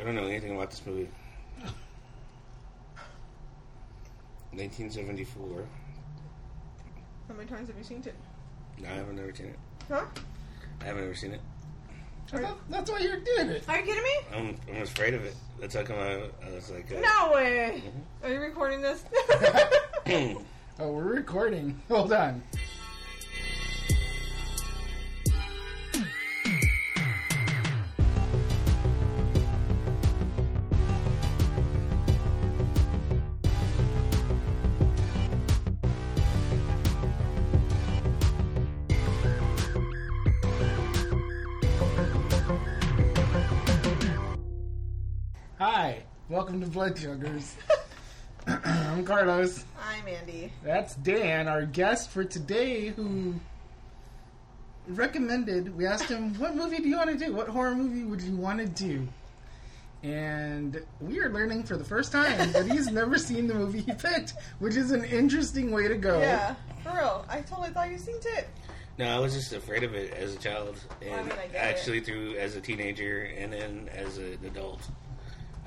I don't know anything about this movie. 1974. How many times have you seen it? No, I haven't never seen it. Huh? I haven't ever seen it. I thought that's why you're doing it. Are you kidding me? I'm, I'm afraid of it. That's how come I, I was like, uh, No way. Are you recording this? Oh, we're recording. Hold on. Blood Chuggers. I'm Carlos. I'm Andy. That's Dan, our guest for today, who recommended. We asked him, "What movie do you want to do? What horror movie would you want to do?" And we are learning for the first time that he's never seen the movie he picked, which is an interesting way to go. Yeah, for real. I totally thought you seen it. no, I was just afraid of it as a child, and I mean, I get actually through as a teenager, and then as an adult.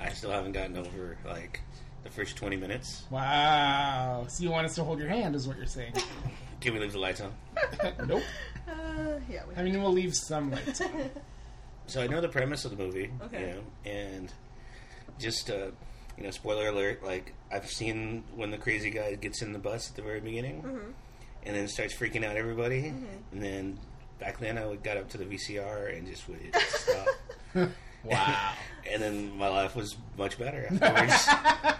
I still haven't gotten over like the first 20 minutes. Wow. So you want us to hold your hand, is what you're saying? Can we leave the lights on? nope. Uh, yeah. We I mean, we'll leave some lights. On. so I know the premise of the movie, Okay. you know, and just uh, you know, spoiler alert. Like I've seen when the crazy guy gets in the bus at the very beginning, Mm-hmm. and then starts freaking out everybody, and then back then I would got up to the VCR and just would stop, wow. and then my life was much better afterwards.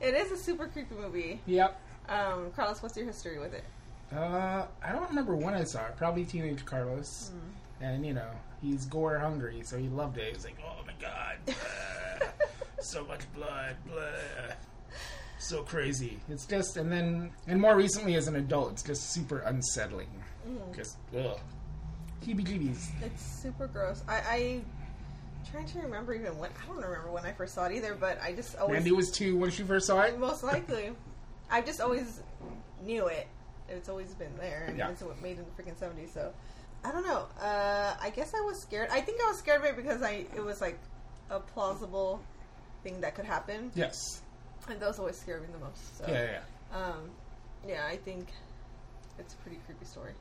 It is a super creepy movie. Yep. Um, Carlos, what's your history with it? Uh, I don't remember when I saw it. Probably teenage Carlos. And, you know, he's gore hungry, so he loved it. He's like, oh my god. blah. so much blood. Blah. So crazy. It's just, and then, and more recently as an adult, it's just super unsettling. Just, ugh. Heebie jeebies. It's super gross. I, I trying to remember even when. I don't remember when I first saw it either, but I just always Randy was two when she first saw it. most likely. I just always knew it. It's always been there, and Yeah. it's made in the freaking seventies. So I don't know. Uh, I guess I was scared. I think I was scared of it because I it was like a plausible thing that could happen, Yes. and those always scare me the most. So, Yeah, yeah. um, yeah, I think it's a pretty creepy story.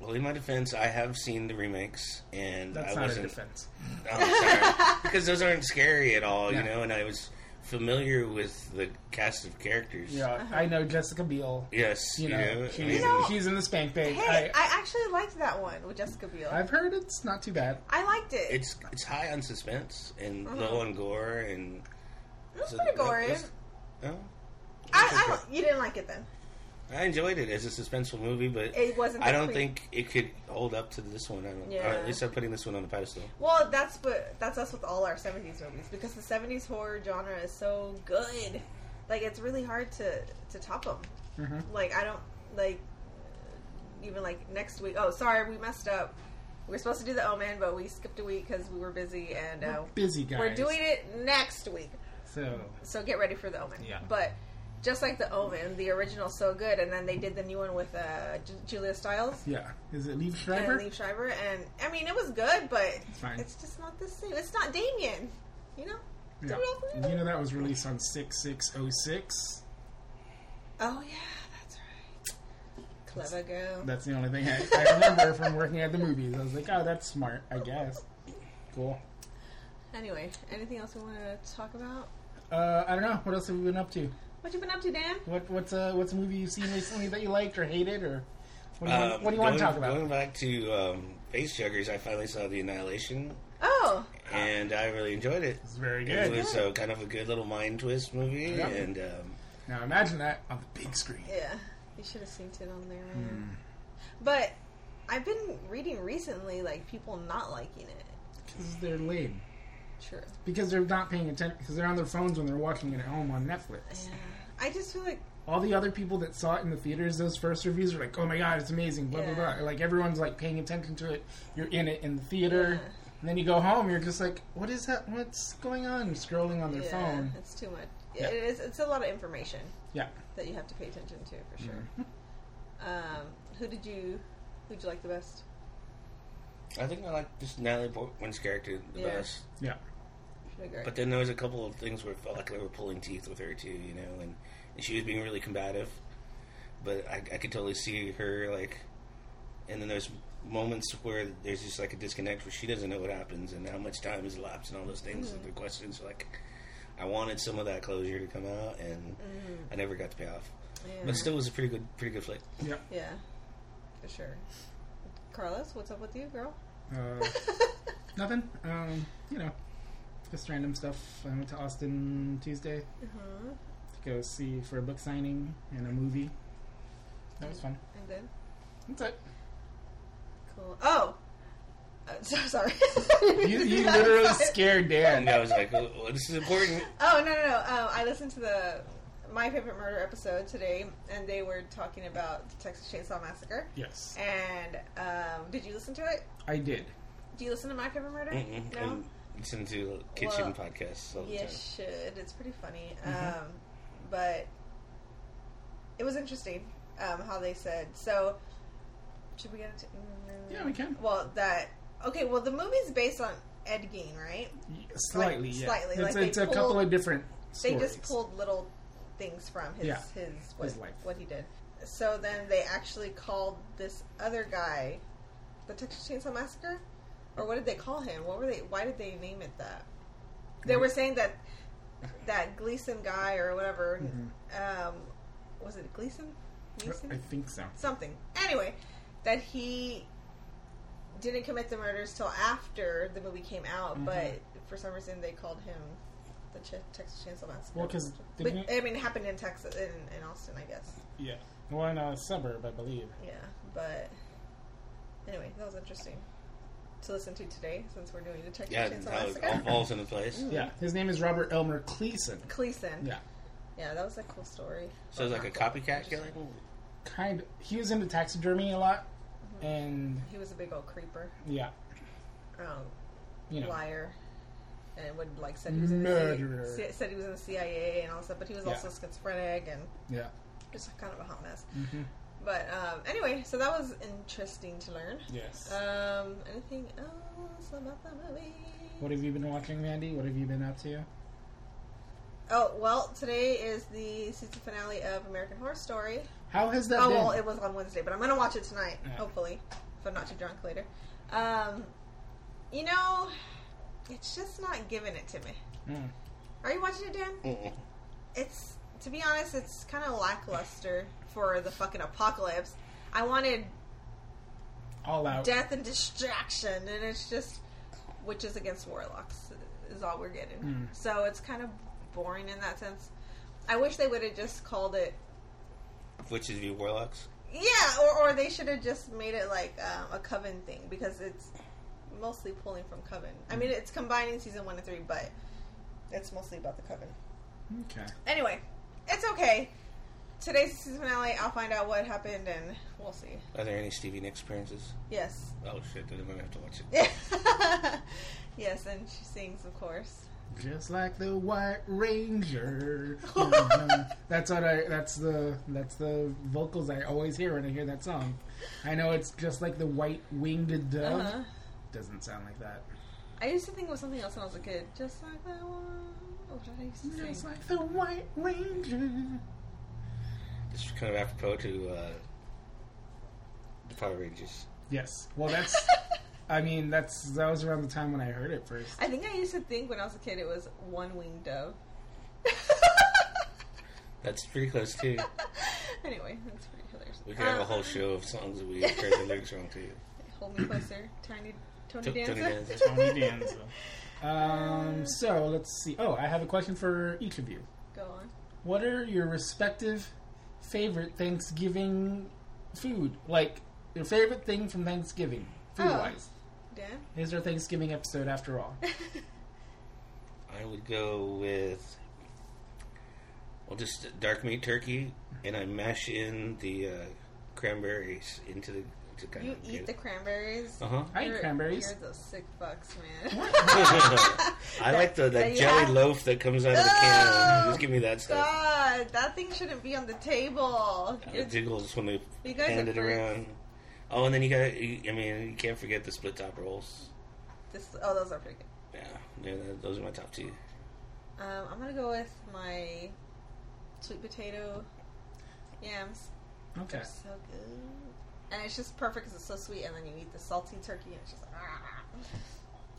Well, in my defense, I have seen the remakes, and That's I not a wasn't defense. Oh, sorry. because those aren't scary at all, Yeah. you know. And I was familiar with the cast of characters. Yeah, I know Jessica Biel. Yes, You you know, know. she's, I mean, know- she's in the spank bank. Hey, I, I, actually liked that one with Jessica Biel. i I've heard it's not too bad. I liked it. it's it's high on suspense and Uh-huh. low on gore and. it was so pretty that- gory. that's- No, I, I, you didn't like it then. I enjoyed it as a suspenseful movie, but It wasn't. I don't creep- think it could hold up to this one. I don't. Yeah. Or at least I'm putting this one on the pedestal. Well, that's what that's us with all our '70s movies because the '70s horror genre is so good. Like it's really hard to to top them. Mhm. Like I don't like even like next week. Oh, sorry, we messed up. We are supposed to do the Omen, but we skipped a week because we were busy, and uh, Busy guys. we're doing it next week. So So get ready for the Omen. Yeah. But just like the Omen, the original's so good, and then they did the new one with uh, J- Julia Stiles. yeah, is it Liev Schreiber? Liev Schreiber, and I mean it was good, but It's fine. it's just not the same. It's not Damien, you know. Yeah. You know that was released on six six oh six. Oh yeah, that's right. Clever girl. That's the only thing I, I remember from working at the movies. I was like, oh, that's smart. I guess. Cool. Anyway, anything else we want to talk about? Uh, I don't know. What else have we been up to? What you been up to, Dan? What what's a what's a movie you've seen recently that you liked or hated or what do you, want, Um, what do you want to talk about? Going back to um, Face Chuggers, I finally saw the Annihilation, Oh, and I really enjoyed it. It's very good. It good. was uh, kind of a good little mind twist movie, Yeah. and um, Now imagine that on the big screen. yeah. You should have seen it on there. Hmm. But I've been reading recently, like people not liking it. Because they're lame. True. Because they're not paying attention. Because they're on their phones when they're watching it at home on Netflix. Yeah. I just feel like All the other people that saw it in the theaters, those first reviews are like, "Oh my god, it's amazing!" Blah Yeah. blah blah. Like everyone's like paying attention to it. You're in it in the theater, Yeah. and then you go home. You're just like, "What is that? What's going on?" You're Scrolling on their yeah, phone. it's too much. Yeah. It is. It's a lot of information Yeah. that you have to pay attention to for sure. Mm-hmm. Um, who did you who did you like the best? I think I like just Natalie Portman's character the Yeah. best. Yeah. She did great. But then there was a couple of things where it felt like they were pulling teeth with her too, you know, and, and she was being really combative. But I, I could totally see her like, and then there's moments where there's just like a disconnect where she doesn't know what happens and how much time has elapsed and all those things. Mm-hmm. The questions like, I wanted some of that closure to come out, and I never got to pay off. yeah. But still, was a pretty good, pretty good flick. Yeah. yeah, for sure. Carlos, what's up with you, girl? Uh, nothing. Um, you know, just random stuff. I went to Austin Tuesday uh-huh. To go see for a book signing and a movie. That was fun. And then That's it. cool. Oh, uh, so, sorry. You, you literally scared Dan. I was like, oh, this is important. Oh no no no! Um, I listened to the my favorite murder episode today, and they were talking about the Texas Chainsaw Massacre. Yes, And um, did you listen to it? I did. Do you listen to My Favorite Murder? Mm-mm. No. And listen to kitchen Well, podcasts all the You time. should. It's pretty funny. Mhm. Um, but it was interesting um, how they said. So, should we get into? mm, Yeah, we can. Well, that okay. Well, the movie's based on Ed Gein, right? Slightly, yeah. slightly, It's, like it's a pulled- couple of different They just pulled little things from his Yeah. his, what, His life. what he did. So then they actually called this other guy the Texas Chainsaw Massacre, or what did they call him? What were they? Why did they name it that? They were saying that that Gleason guy or whatever. Mhm. Um, was it Gleason? Gleason? I think so. something. Anyway, that he didn't commit the murders till after the movie came out, Mhm. but for some reason they called him the Ch- Texas Chainsaw Massacre. Well, 'cause but, didn't I mean, it happened in Texas, in, in Austin, I guess. Yeah. Well, in a suburb, I believe. Yeah, but anyway, that was interesting to listen to today since we're doing the Texas Yeah, Chainsaw that all Massacre. falls into place. Yeah, his name is Robert Elmer Cleason. Cleason. Yeah, Yeah, that was a cool story. So it's like a copycat killing. kind. Of, he was into taxidermy a lot, and He was a big old creeper, yeah, um, you know, liar, and would like said he was in the Murderer. C- said he was in the CIA and all that stuff, but he was Yeah. also schizophrenic and yeah. just kind of a hot mess. hmm But um, anyway, so that was interesting to learn. Yes. Um, anything else about the movie? what have you been watching, Mandy? What have you been up to? Oh well, today is the season finale of American Horror Story. How has that Oh been? well, it was on Wednesday, but I'm gonna watch it tonight. Yeah. Hopefully, if I'm not too drunk later. Um, you know, it's just not giving it to me. Mm. Are you watching it, Dan? Mm-mm. It's to be honest, it's kind of lackluster for the fucking apocalypse. I wanted All out. death and distraction, and it's just witches against warlocks is all we're getting. Mm. So it's kind of boring in that sense. I wish they would have just called it, Witches v Warlocks. yeah, or, or they should have just made it like um, a coven thing because it's mostly pulling from coven. I mean, it's combining season one and three, but it's mostly about the coven. Okay. Anyway, it's okay. Today's the season finale. I'll find out what happened, and we'll see. Are there any Stevie Nicks appearances? Yes. Oh shit! Then I'm gonna have to watch it. yes, and she sings, of course. Just like the White Ranger. that's what I. That's the. That's the vocals I always hear when I hear that song. I know it's just like the white winged dove. Uh-huh. Doesn't sound like that. I used to think it was something else when I was a kid. Just like that one. Oh, what did I used to Just sing? like the White Ranger. It's kind of apropos to uh, the Power Rangers. Yes. Well, that's. I mean, that's that was around the time when I heard it first. I think I used to think when I was a kid it was one winged dove. That's pretty close too. anyway, that's pretty hilarious. We could have a Uh, whole show of songs that we heard the lyrics wrong too. Hold me closer, Tiny Tony T- Tony Danza. Danza. Tony Danza. Um, so let's see. Oh, I have a question for each of you. Go on. What are your respective favorite Thanksgiving food? Like your favorite thing from Thanksgiving, food wise. Dan. Is our Thanksgiving episode after all? I would go with well, just dark meat turkey, and I mash in the uh, cranberries into the to kind you of eat the cranberries. Uh huh. I eat You're- cranberries. You're the sick fucks, man. I like the that that jelly have- loaf that comes out of the can. Oh, Just give me that stuff. God, that thing shouldn't be on the table. It jiggles when they You hand it freaks. around. Oh, and then you got, I mean, you can't forget the split top rolls. This, oh, those are pretty good. Yeah, yeah, those are my top two. Um, I'm gonna go with my sweet potato yams. Okay. They're so good, and it's just perfect because it's so sweet. And then you eat the salty turkey, and it's just like. Ah.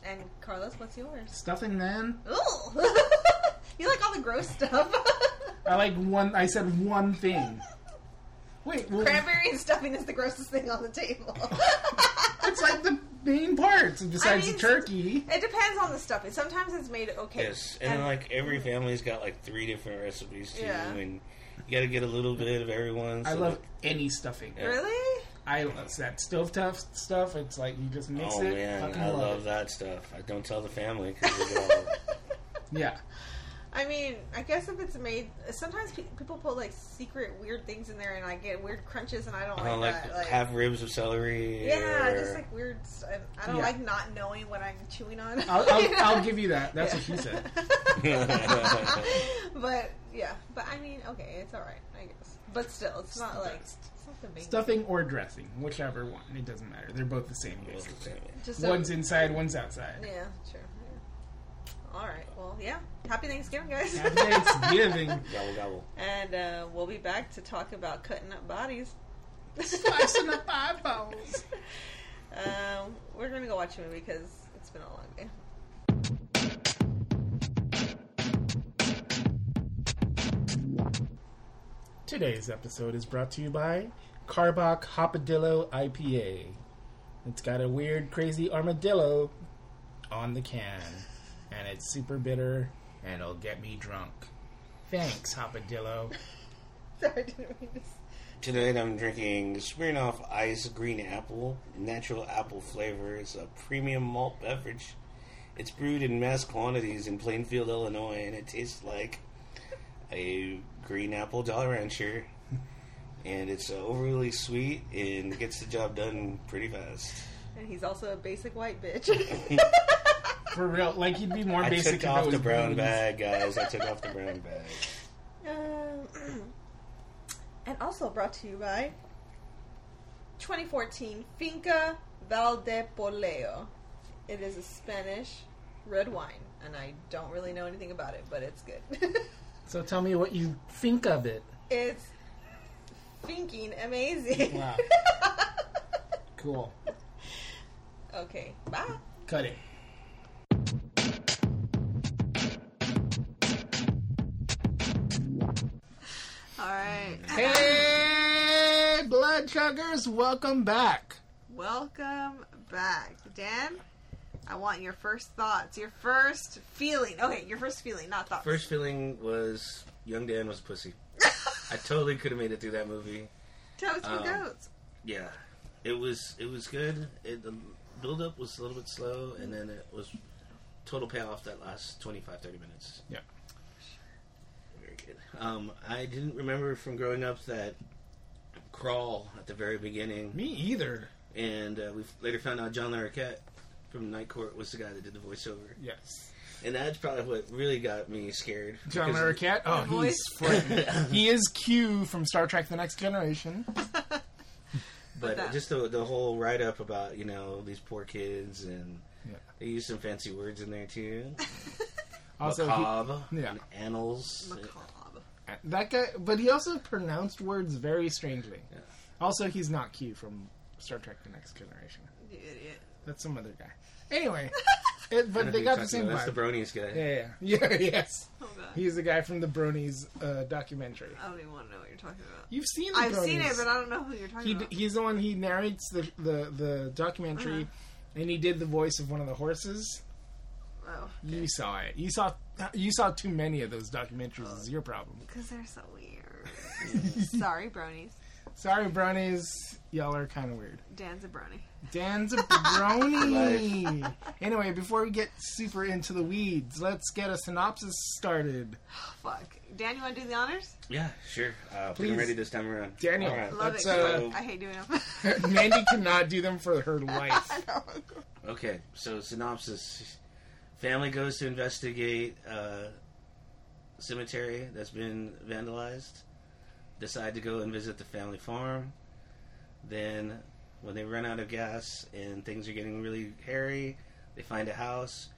And Carlos, what's yours? Stuffing, man. Ooh, you like all the gross stuff. I like one. I said one thing. Wait, well, Cranberry and stuffing is the grossest thing on the table. it's like the main parts besides mean, the turkey. It depends on the stuffing. Sometimes it's made okay. Yes, and, then like every family's got like three different recipes too, Yeah. and you got to get a little bit of everyone. I love that- any stuffing. Yeah. Really? I love that stovetop stuff. It's like you just mix Oh it. man, I love love that stuff. I don't tell the family because they all. Yeah, I mean, I guess if it's made, sometimes pe- people put like secret weird things in there, and I get weird crunches, and I don't I like, don't like, that. Like, half ribs of celery. yeah, or- just like weird. st- I don't Yeah. like not knowing what I'm chewing on. I'll, I'll, I'll give you that. That's Yeah. what she said. but yeah, but I mean, okay, it's all right, I guess. But still, it's not like best. It's not the main. Stuffing or dressing, whichever one. It doesn't matter. They're both the same. Basically. Just so- One's inside, one's outside. Yeah, sure. Yeah. All right. Well, yeah. Happy Thanksgiving, guys. Happy Thanksgiving. Gobble gobble. and uh, we'll be back to talk about cutting up bodies. Slicing up eyeballs. Um, we're gonna go watch a movie because it's been a long day. Today's episode is brought to you by Karbach Hopadillo IPA. It's got a weird, crazy armadillo on the can, and it's super bitter, and it'll get me drunk. Thanks, Hopadillo. Sorry, I didn't mean to. s- Tonight I'm drinking Smirnoff Ice Green Apple, natural apple flavor. It's a premium malt beverage. It's brewed in mass quantities in Plainfield, Illinois, and it tastes like a green apple Jolly Rancher. And it's uh, overly sweet and gets the job done pretty fast. And he's also a basic white bitch. For real, like he'd be more I basic took off the brown booze. bag, guys. I took off the brown bag. Um, and also brought to you by 2014 Finca Valdepoleo. It is a Spanish red wine, and I don't really know anything about it, but it's good. So tell me what you think of it. it's thinking amazing. Wow. Cool. okay, bye. Cut it. All right. Hey, blood chuggers, welcome back. Welcome back. Dan, I want your first thoughts, your first feeling. Okay, your first feeling, not thoughts. First feeling was young Dan was a pussy. I totally could have made it through that movie. Toast for um, goats. Yeah, it was it was good. It, the build up was a little bit slow, and then it was total payoff that last 25, 30 minutes. Yeah. Very good. Um, I didn't remember from growing up that crawl at the very beginning, Me either. and uh, we later found out John Larroquette from Night Court was the guy that did the voiceover, Yes. And that's probably what really got me scared. John because- Larroquette. Oh, The he's frightening. he is Q from Star Trek: The Next Generation. But that- just the the whole write up about you know these poor kids and Yeah. they use some fancy words in there too. Also, he, Macabre, yeah. and annals. Macabre. that guy, but he also pronounced words very strangely. Yeah. Also, he's not Q from Star Trek: The Next Generation. You idiot. That's some other guy. Anyway, it, but they got the same talking about. vibe. That's the Bronies guy. yeah, yeah, yeah. Yes, Oh god. he's the guy from the Bronies uh, documentary. I don't even want to know what you're talking about. You've seen the I've seen it, but I don't know who you're talking he, about. he's the one he narrates the the, the documentary Uh-huh. and he did the voice of one of the horses oh, you saw it you saw you saw too many of those documentaries is your problem because they're so weird. Sorry, bronies. sorry brownies y'all are kind of weird Dan's a brony. Dan's a brony anyway before we get super into the weeds let's get a synopsis started Fuck. Dan, you want to do the honors? Yeah, sure. Uh, Please. I'm ready this time around. Daniel. All right. Love Let's, it. 'cause uh, I hate doing them. mandy cannot do them for her life Okay, so synopsis: Family goes to investigate a cemetery that's been vandalized. Decide to go and visit the family farm. Then, when they run out of gas and things are getting really hairy, they find a house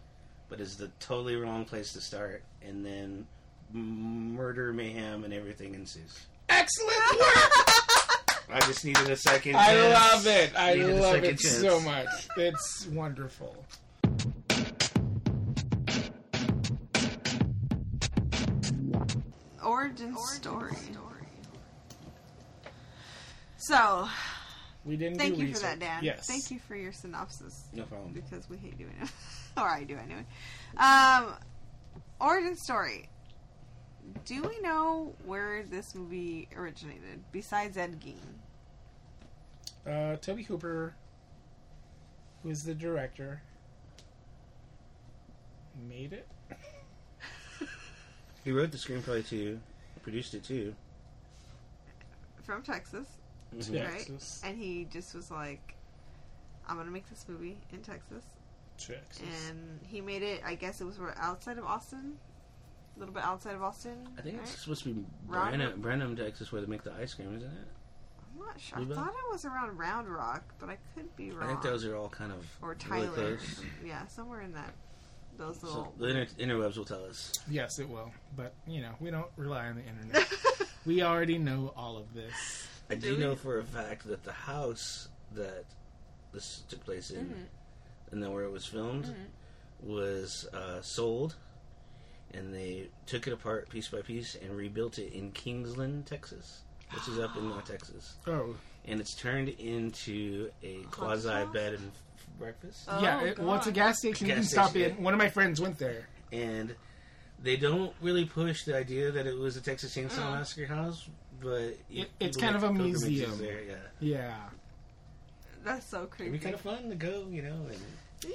but it's the totally wrong place to start, and then murder, mayhem, and everything ensues. Excellent work. I just needed a second. I chance. love it. I Needed a love second it chance. so much. It's wonderful. Origin, story. So, We didn't thank do you research. for that, Dan. Yes. Thank you for your synopsis No problem. because we hate doing it. or I do anyway. Um, origin story. Do we know where this movie originated besides Ed Gein? Uh, Tobe Hooper, who is the director, made it. He wrote the screenplay too, produced it too. From Texas, Mhm. right? Texas. And he just was like, I'm going to make this movie in Texas. Texas. And he made it, I guess it was where- outside of Austin. A little bit outside of Austin. I think right? it's supposed to be Round Brenham, Brenham, Texas, where they make the ice cream, isn't it? I'm not sure. I Louisville? thought it was around Round Rock, but I could be wrong. I think those are all kind of or really Tyler. close. yeah, somewhere in that. Those So little. the inter- interwebs will tell us. yes, it will. But, you know, we don't rely on the internet. we already know all of this. I Do do know for a fact that the house that this took place in, Mm-hmm. and then where it was filmed, was uh, sold, and they took it apart piece by piece and rebuilt it in Kingsland, Texas, which is up in North Texas, Oh, and it's turned into a quasi bed and f- breakfast. Oh, yeah. It, well, it's a gas station. you Gas can stop station, in. One of my friends went there. and they don't really push the idea that it was a Texas Chainsaw Massacre house, but It- it's people kind of a pilgrimages museum. There, yeah, Yeah. That's so it'd creepy. be kind of fun to go, you know, and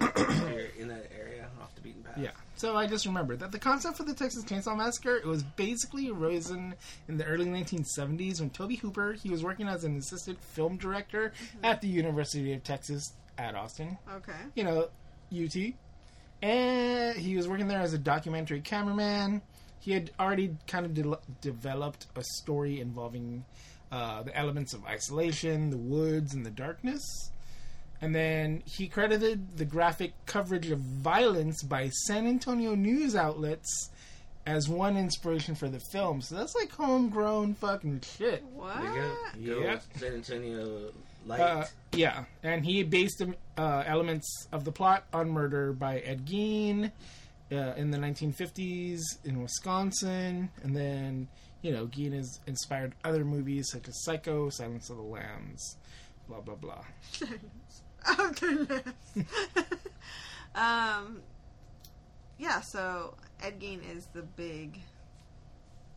in that area off the beaten path. Yeah. So I just remembered that the concept for the Texas Chainsaw Massacre it was basically arisen in the early 1970s when Tobe Hooper he was working as an assistant film director mm-hmm. at the University of Texas at Austin. Okay. You know, UT. And he was working there as a documentary cameraman. He had already kind of de- developed a story involving uh, the elements of isolation, the woods, and the darkness. And then he credited the graphic coverage of violence by San Antonio news outlets as one inspiration for the film. So that's like homegrown fucking shit. What? There go. Go Yeah. San Antonio Light. Uh, yeah, and he based um, uh, elements of the plot on Murder by Ed Gein uh, in the 1950s in Wisconsin, and then you know Gein has inspired other movies such as Psycho, Silence of the Lambs, blah blah blah. Oh goodness. um. Yeah. So Ed Gein is the big.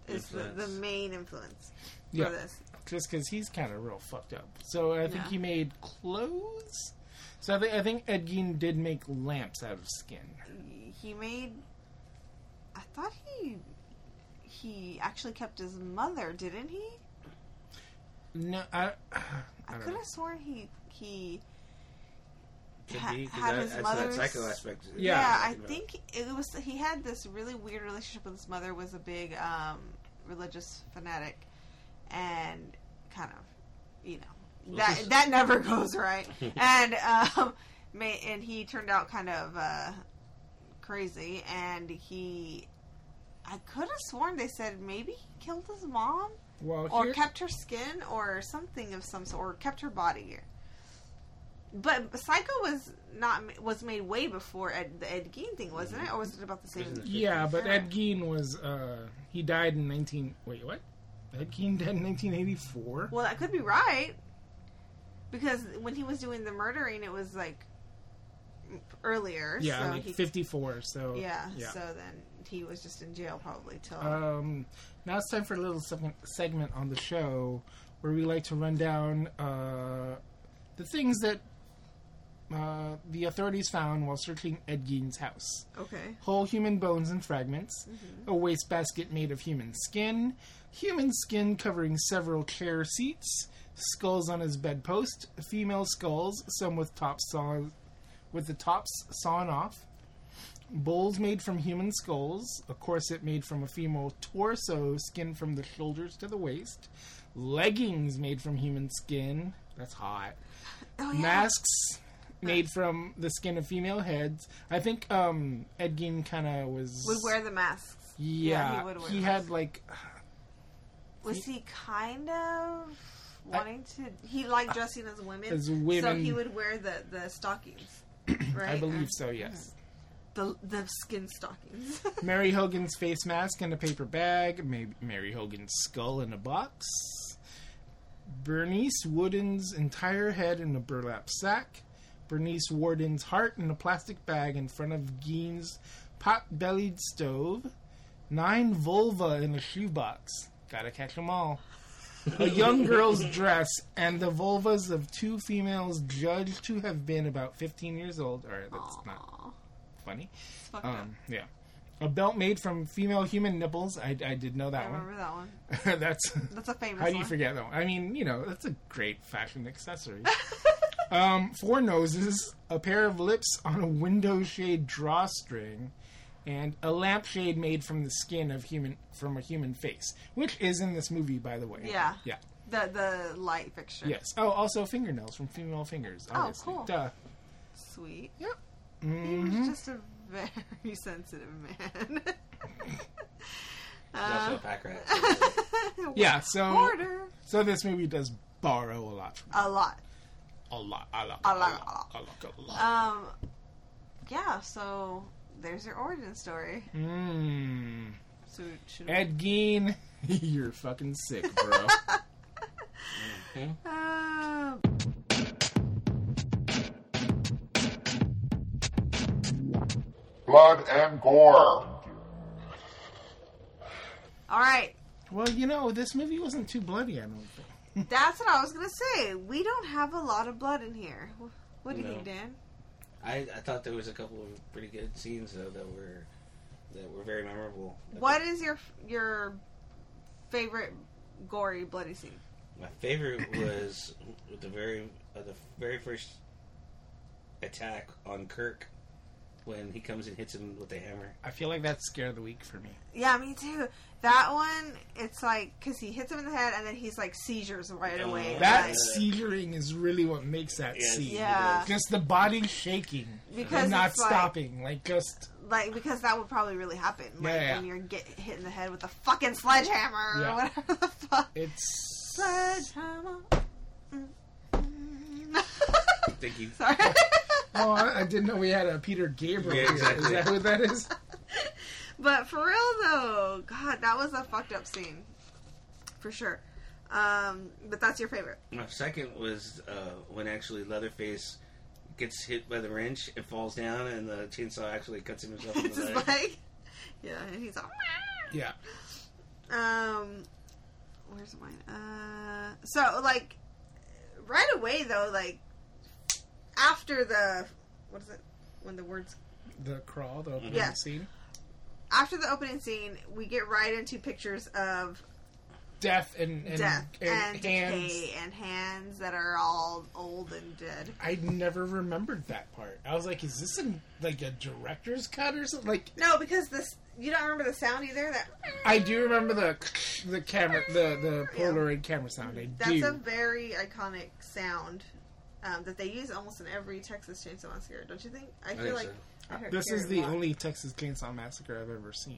Is the, the main influence for Yeah. this. Just because he's kind of real fucked up. So I think Yeah. he made clothes. So I think I think Ed Gein did make lamps out of skin. He made. I thought he. He actually kept his mother, didn't he? No, I. I, I, could have sworn he he. Ha- be, 'cause had that, his that's mother's- psycho aspect. Yeah. Yeah, I about. think it was. He had this really weird relationship with his mother. Was a big um, religious fanatic, and kind of, you know, that that never goes right. and um, may, and he turned out kind of uh, crazy. And he, I could have sworn they said maybe he killed his mom Well, or kept her skin or something of some sort, or kept her body. But Psycho was not was made way before Ed, the Ed Gein thing, wasn't it? Or was it about the same? Wasn't? Yeah, but Ed Gein was uh he died in nineteen wait what? Ed Gein died in nineteen eighty four? Well, that could be right because when he was doing the murdering, it was like earlier. Yeah, so like he, fifty four, so yeah, yeah. So then he was just in jail probably till. Um now it's time for a little segment on the show where we like to run down uh the things that uh, the authorities found while searching Ed Gein's house. okay. whole human bones and fragments, Mm-hmm. a wastebasket made of human skin, human skin covering several chair seats, skulls on his bedpost, female skulls, some with tops sawn, with the tops sawn off, bowls made from human skulls, a corset made from a female torso, skin from the shoulders to the waist, leggings made from human skin. That's hot Oh yeah. masks made from the skin of female heads. I think um, Ed Gein kind of was Would wear the masks. Yeah, he would wear he had like Was he kind of wanting to? He liked dressing as women. As So he would wear the the stockings. Right. I believe uh-huh. so. Yes. The the skin stockings. Mary Hogan's face mask in a paper bag. Maybe Mary Hogan's skull in a box. Bernice Worden's entire head in a burlap sack. Bernice Worden's heart in a plastic bag in front of Gein's pot-bellied stove. Nine vulva in a shoebox. Gotta catch them all. A young girl's dress and the vulvas of two females judged to have been about 15 years old. Alright, that's not funny. it's fucked up. Um, yeah. A belt made from female human nipples. I, I did know that one. I that remember that one. one. that's That's a famous how do you one. forget that one? I mean, you know, that's a great fashion accessory. um, four noses, a pair of lips on a window shade drawstring, and a lampshade made from the skin of human from a human face, which is in this movie, by the way. Yeah. Yeah. The the light fixture. Yes. Oh, also fingernails from female fingers. Oh, cool. Duh. Sweet. Yep. He Mhm. was just a very sensitive man. He's also a uh. Yeah. So Hoarder. so this movie does borrow a lot from A lot. a lot, a lot, A a lot, lot, a lot, a lot. Um. Yeah. So there's your origin story. Mmm. So should Ed Gein, you're fucking sick, bro. Um, Blood and gore. all right. well, you know, this movie wasn't too bloody, I don't think. That's what I was gonna say. We don't have a lot of blood in here. What do you No. think, Dan? I, I thought there was a couple of pretty good scenes though that were that were very memorable. What is your your favorite gory bloody scene? My favorite was with the very uh, the very first attack on Kirk when he comes and hits him with the hammer. I feel like that's scare of the week for me. Yeah, me too. That one, it's like because he hits him in the head and then he's like seizures right Oh, away. That Like, seizuring is really what makes that Yes. scene. Yeah. Just the body shaking Because and not it's like- stopping. Like, just. like because that would probably really happen. Like Yeah, yeah. when you're get hit in the head with a fucking sledgehammer Yeah. or whatever the fuck. It's. Sledgehammer. Mm, mm. Thank you. Sorry. Oh, I I didn't know we had a Peter Gabriel Yeah, exactly. Is that what that is? but for real though, God, that was a fucked up scene, for sure. Um, but that's your favorite. My second was uh, when actually Leatherface gets hit by the wrench and falls down, and the chainsaw actually cuts him himself in it's the his leg. leg. Yeah, and he's all. Yeah. Um, where's mine? Uh, so like, right away though, like after the what is it when the words The crawl, the opening Yeah. scene. after the opening scene, we get right into pictures of Death and, and, death and, and, hands. decay and hands that are all old and dead. I never remembered that part. I was like, is this in like a director's cut or something? Like, No, because this you don't remember the sound either. That I do remember the the camera, the the Yeah. Polaroid camera sound. I that's do. a very iconic sound. Um, that they use almost in every Texas Chainsaw Massacre, don't you think? I feel think like so. I this is the lot. only Texas Chainsaw Massacre I've ever seen.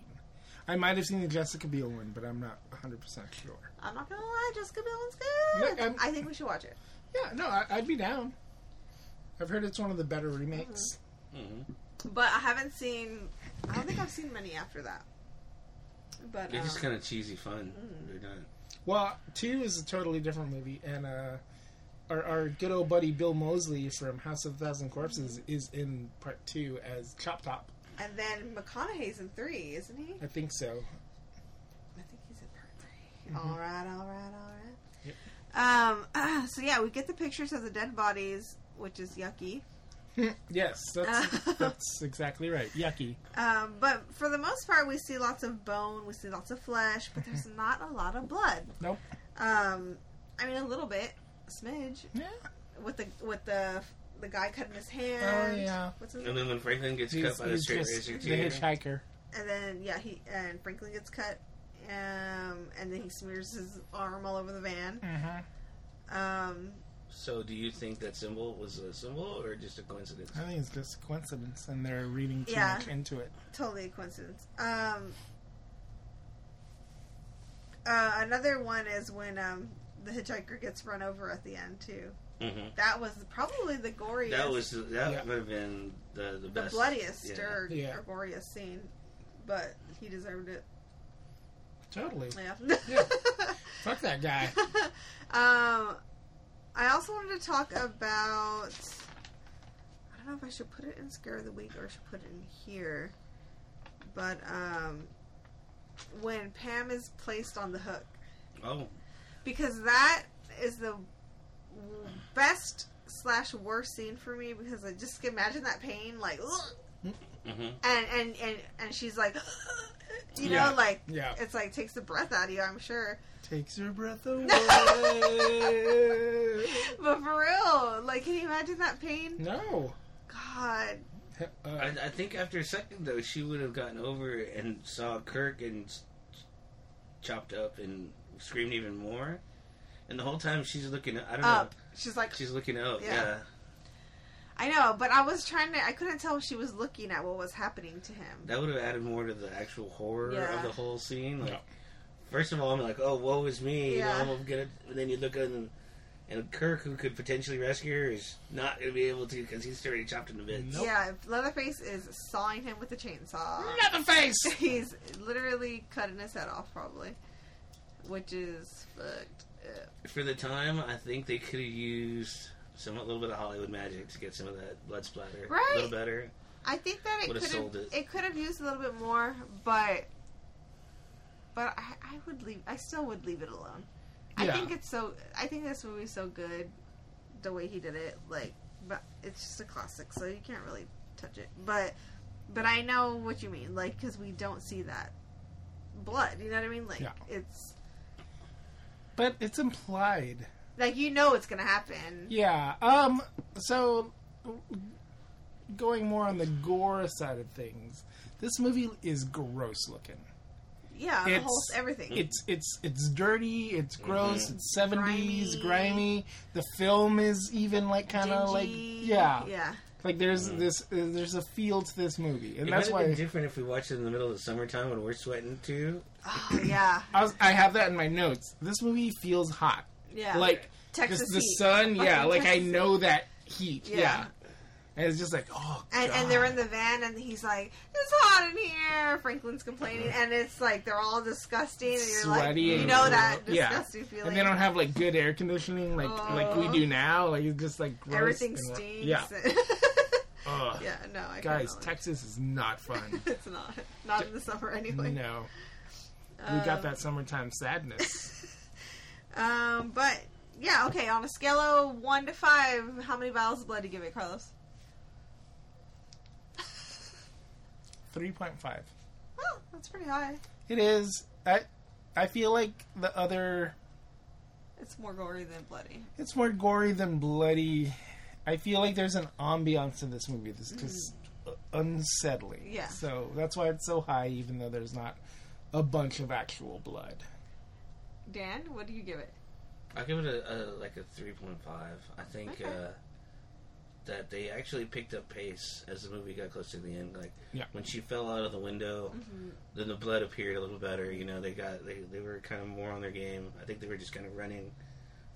I might have seen the Jessica Biel one, but I'm not 100 percent sure. I'm not gonna lie, Jessica Biel's good. No, I'm- think we should watch it. Yeah, no, I, I'd be down. I've heard it's one of the better remakes. hmm But I haven't seen. I don't think I've seen many after that. But They're just um, kind of cheesy fun. Mm. They're not. Well, two is a totally different movie, and uh, our, our good old buddy Bill Moseley from House of a Thousand Corpses is in part two as Chop Top. and then McConaughey's in three, isn't he? I think so. I think he's in part 3 All right, all right, all right. Yep. Um. so yeah, we get the pictures of the dead bodies, which is yucky. yes, that's that's exactly right. Yucky. Um. But for the most part, we see lots of bone, we see lots of flesh, but there's not a lot of blood. Nope. Um. I mean, a little bit, smidge, Yeah. with the with the the guy cutting his hand. Oh, yeah. What's his And then when Franklin gets He's, cut by the he's straight just razor the tear, hitchhiker. and then yeah, he and Franklin gets cut, um, and then he smears his arm all over the van. Mm-hmm. Um, So, do you think that symbol was a symbol or just a coincidence? I think it's just a coincidence, and they're reading too Yeah. much into it. Totally a coincidence. Um, uh, another one is when um, the hitchhiker gets run over at the end too. hmm That was probably the goriest, That was that Yeah. would have been the the the bloodiest yeah. or, Yeah. or goriest scene, but he deserved it. Totally. Yeah. Yeah. Fuck that guy. um, I also wanted to talk about. I don't know if I should put it in scare of the week or I should put it in here, but um, when Pam is placed on the hook, Oh, because that is the best slash worst scene for me because I just can imagine that pain, like, ugh, hmm and and and and she's like, you know, Yeah. like Yeah. it's like takes the breath out of you. I'm sure. Takes your breath away. But for real, like, can you imagine that pain? no. God. Uh, I, I think after a second though, she would have gotten over it and saw Kirk and chopped up and screamed even more. And the whole time she's looking, I don't Up. She's like, she's looking up. Yeah. Yeah. I know, but I was trying to. I couldn't tell if she was looking at what was happening to him. that would have added more to the actual horror Yeah. of the whole scene. Like, No. first of all, I'm like, oh, woe is me. Yeah. You know, I'm gonna. And then you look at and, and Kirk, who could potentially rescue her, is not gonna be able to because he's already chopped into bits. Nope. Yeah, Leatherface is sawing him with a chainsaw. Leatherface. He's literally cutting his head off, probably, which is fucked. up. For the time, I think they could have used some a little bit of Hollywood magic to get some of that blood splatter Right. a little better. I think that it could have it. it could have used a little bit more, but but I, I would leave. I still would leave it alone. I think it's so. I think this movie's so good, the way he did it. Like, but it's just a classic, so you can't really touch it. But but I know what you mean, like because we don't see that blood. You know what I mean? Like Yeah. it's But it's implied. like you know it's gonna happen. Yeah. Um. So, going more on the gore side of things, this movie is gross looking. Yeah, the It's- whole everything. It's it's it's dirty. It's gross. Mhm. It's seventies, Grimy. grimy. The film is even like kind of like yeah, yeah. Like there's Mhm. this uh, there's a feel to this movie, and it that's why been different if we watched it in the middle of the summertime when we're sweating too. Oh, yeah, I was I have that in my notes. This movie feels hot, yeah. like Texas the, the heat. sun. Yeah, Fucking like I Texas know that heat. Yeah. Yeah. And it's just like oh, And, and they're in the van, and he's like, "It's hot in here." Franklin's complaining, and it's like they're all disgusting, and you're like, Sweaty you and- know that yeah. disgusting feeling. and they don't have like good air conditioning like like we Oh. do now. Like it's just like gross everything stinks. Yeah. Ugh. yeah, no, I Guys, Texas is not fun. it's not. Not in the summer anyway. no, we got Um, that summertime sadness. Um, but yeah, okay. On a scale of one to five, how many vials of blood do you give it, Carlos? Three point five. Oh, that's pretty high. It is. I I feel like the other. It's more gory than bloody. It's more gory than bloody. I feel like there's an ambiance in this movie that's just unsettling. Mm. Yeah. So that's why it's so high, even though there's not a bunch of actual blood. Dan, what do you give it? I give it a, a like a three point five. I think Okay. uh, that they actually picked up pace as the movie got close to the end. Like Yeah. when she fell out of the window, Mm-hmm. then the blood appeared a little better. You know, they got they, they were kind of more on their game. I think they were just kind of running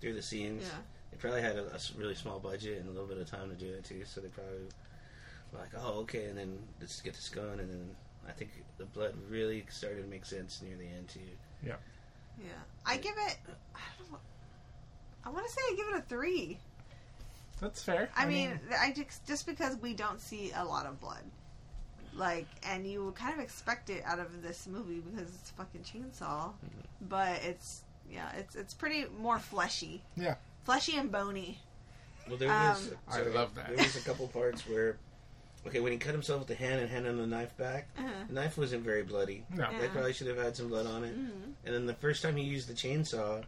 through the scenes. Yeah. They probably had a really small budget and a little bit of time to do it too. So they probably were like, oh okay, and then let's get this going. And then I think the blood really started to make sense near the end too. Yeah, Yeah, I give it. I don't. I want to say I give it a three. That's fair. I, mean, I just just because we don't see a lot of blood, like, and you kind of expect it out of this movie because it's a fucking chainsaw, but it's yeah, it's it's pretty more fleshy, yeah. fleshy and bony. Well, there Um, was. I love that. There was a couple parts where, okay, when he cut himself with the hand and handed the knife back, Uh-huh. the knife wasn't very bloody. No. Yeah. They probably should have had some blood on it. Mhm. And then the first time he used the chainsaw,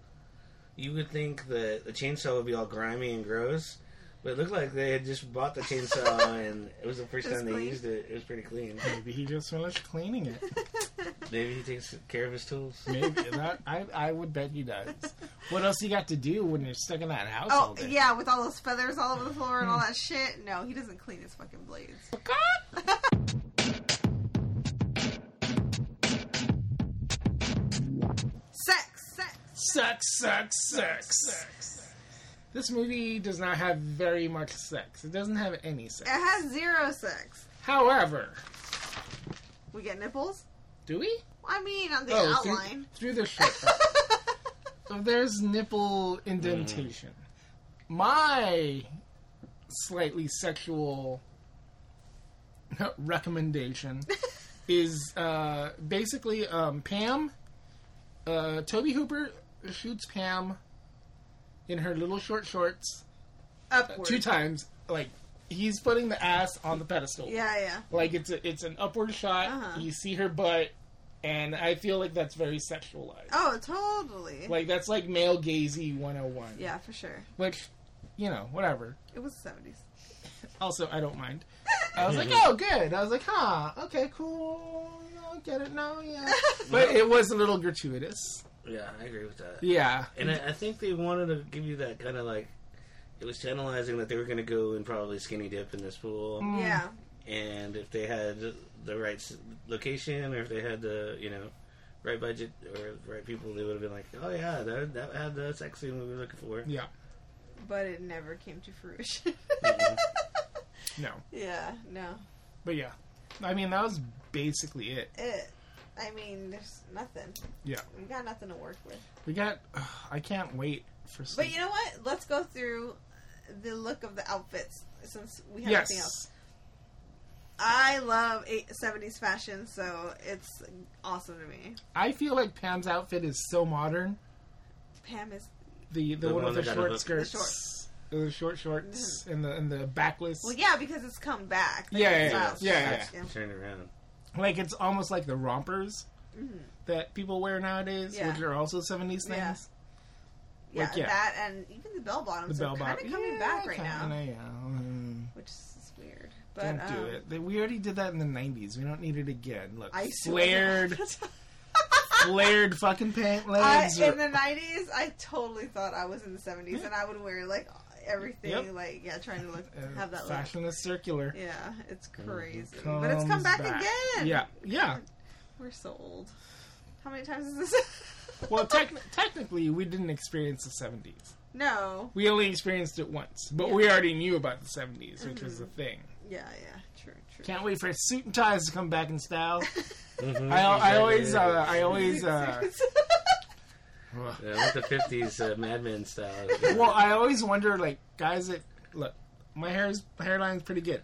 you would think that the chainsaw would be all grimy and gross, but it looked like they had just bought the chainsaw and it was the first Just time they used it. It was pretty clean. Maybe he just finished cleaning it. Maybe he takes care of his tools. Maybe that, I I would bet he does. What else you got to do when you're stuck in that house oh, all Oh day? yeah, with all those feathers all over the floor and all that shit. No, he doesn't clean his fucking blades. Oh, sex, sex. Sex, sex, sex. This movie does not have very much sex. It doesn't have any sex. It has zero sex. However, We get nipples. do we? I mean, on the Oh, outline. through the shirt. So there's nipple indentation. My slightly sexual recommendation is uh, basically um, Pam. Uh, Tobe Hooper shoots Pam in her little short shorts Upward. two times. Like he's putting the ass on the pedestal. Yeah, yeah. Like it's a, it's an upward shot. Uh-huh. You see her butt, and I feel like that's very sexualized. Oh, totally. Like that's like male gazy 101. yeah, for sure. Which, you know, whatever. It was the 70s. Also, I don't mind. I was like, oh, good. I was like, huh, okay, cool. No, get it now, yeah. But it was a little gratuitous. Yeah, I agree with that. Yeah. And I, I think they wanted to give you that kind of like it was channelizing that they were going to go and probably skinny dip in this pool, Mm. Yeah. and if they had the right location or if they had the you know right budget or right people, they would have been like, oh yeah, that, that had the sex scene we were looking for. Yeah. But it never came to fruition. No. yeah, no. But yeah. I mean, that was basically it. It. I mean, there's nothing. Yeah. We got nothing to work with. We got. I can't wait for. But you know what? Let's go through the look of the outfits since we have yes. nothing else. I love eight, 70s fashion, so it's awesome to me. I feel like Pam's outfit is so modern. Pam is The the, The one one with the that got a short hook. skirts, The short. the short shorts, mm-hmm. and the and the backless. well, yeah, because it's come back. Yeah, yeah, it's yeah, out. yeah, yeah. Turn it around. Like it's almost like the rompers that people wear nowadays, Mm-hmm. Yeah. which are also seventies things. Yeah. Yeah, Like, yeah. that and even the bell bottoms The are bell kind bottom of coming back right now, kinda, Yeah. mm, which is weird. But Don't do um, it. We already did that in the nineties. We don't need it again. Look, I flared, flared fucking pant I, legs. or- in the nineties, I totally thought I was in the seventies, and I would wear like everything, Yep. like yeah, trying to look uh, have that look. fashion is circular. Yeah, it's crazy, but it's come Comes back, again. Yeah, yeah. we're so old. How many times is this? Well, tec- technically, we didn't experience the seventies. no. We only experienced it once, but Yeah. Mm-hmm. we already knew about the seventies, which was a thing. Yeah, yeah, true, true. Can't wait for suit and ties to come back in style. Mhm, I, I always, uh, I always, uh, Yeah, with the fifties uh, Mad Men style. well, I always wonder, like, guys that look, my hair's hairline's pretty good.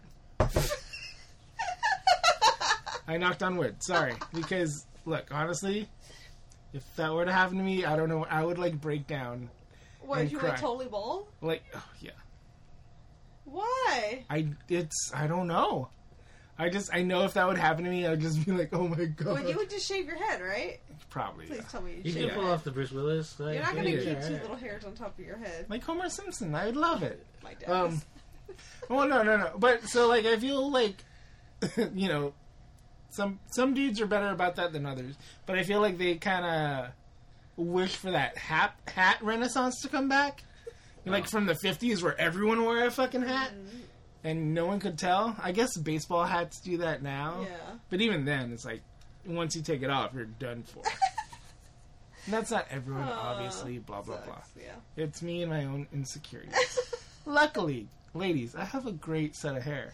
I knocked on wood. Sorry, because look, honestly, if that were to happen to me, I don't know. I would like break down. what? and You cry. went totally bald? Like, oh, yeah, Why? I it's I don't know. I just I know if that would happen to me, I would just be like, oh my god, Well, you would just shave your head, right? probably. Please yeah. tell me you You can pull off the Bruce Willis. Like, You're not gonna Yeah, keep yeah, two little hairs on top of your head. Like Homer Simpson, I would love it. My dad. Um, is- well, no, no, no. But so like, I feel like, you know, some some dudes are better about that than others. But I feel like they kind of wish for that hat hat renaissance to come back, like from the fifties where everyone wore a fucking hat and no one could tell. I guess baseball hats do that now. Yeah. But even then, it's like once you take it off, you're done for. And that's not everyone, Aw, obviously. Blah blah blah. Yeah. It's me and my own insecurities. Luckily, ladies, I have a great set of hair.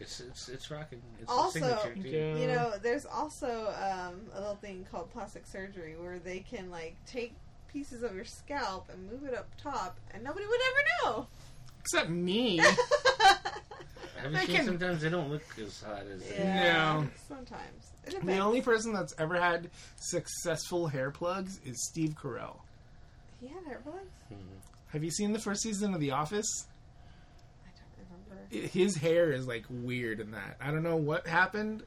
It's it's it's rocking. It's Also- a signature. You. You know, there's also um, a little thing called plastic surgery where they can like take pieces of your scalp and move it up top, and nobody would ever know. Except me. Have I you seen can- sometimes they don't look as hot as they No. Sometimes. The only person that's ever had successful hair plugs is Steve Carell. He had hair plugs? Mm-hmm. Have you seen the first season of The Office? I don't remember. His hair is like weird in that. I don't know what happened,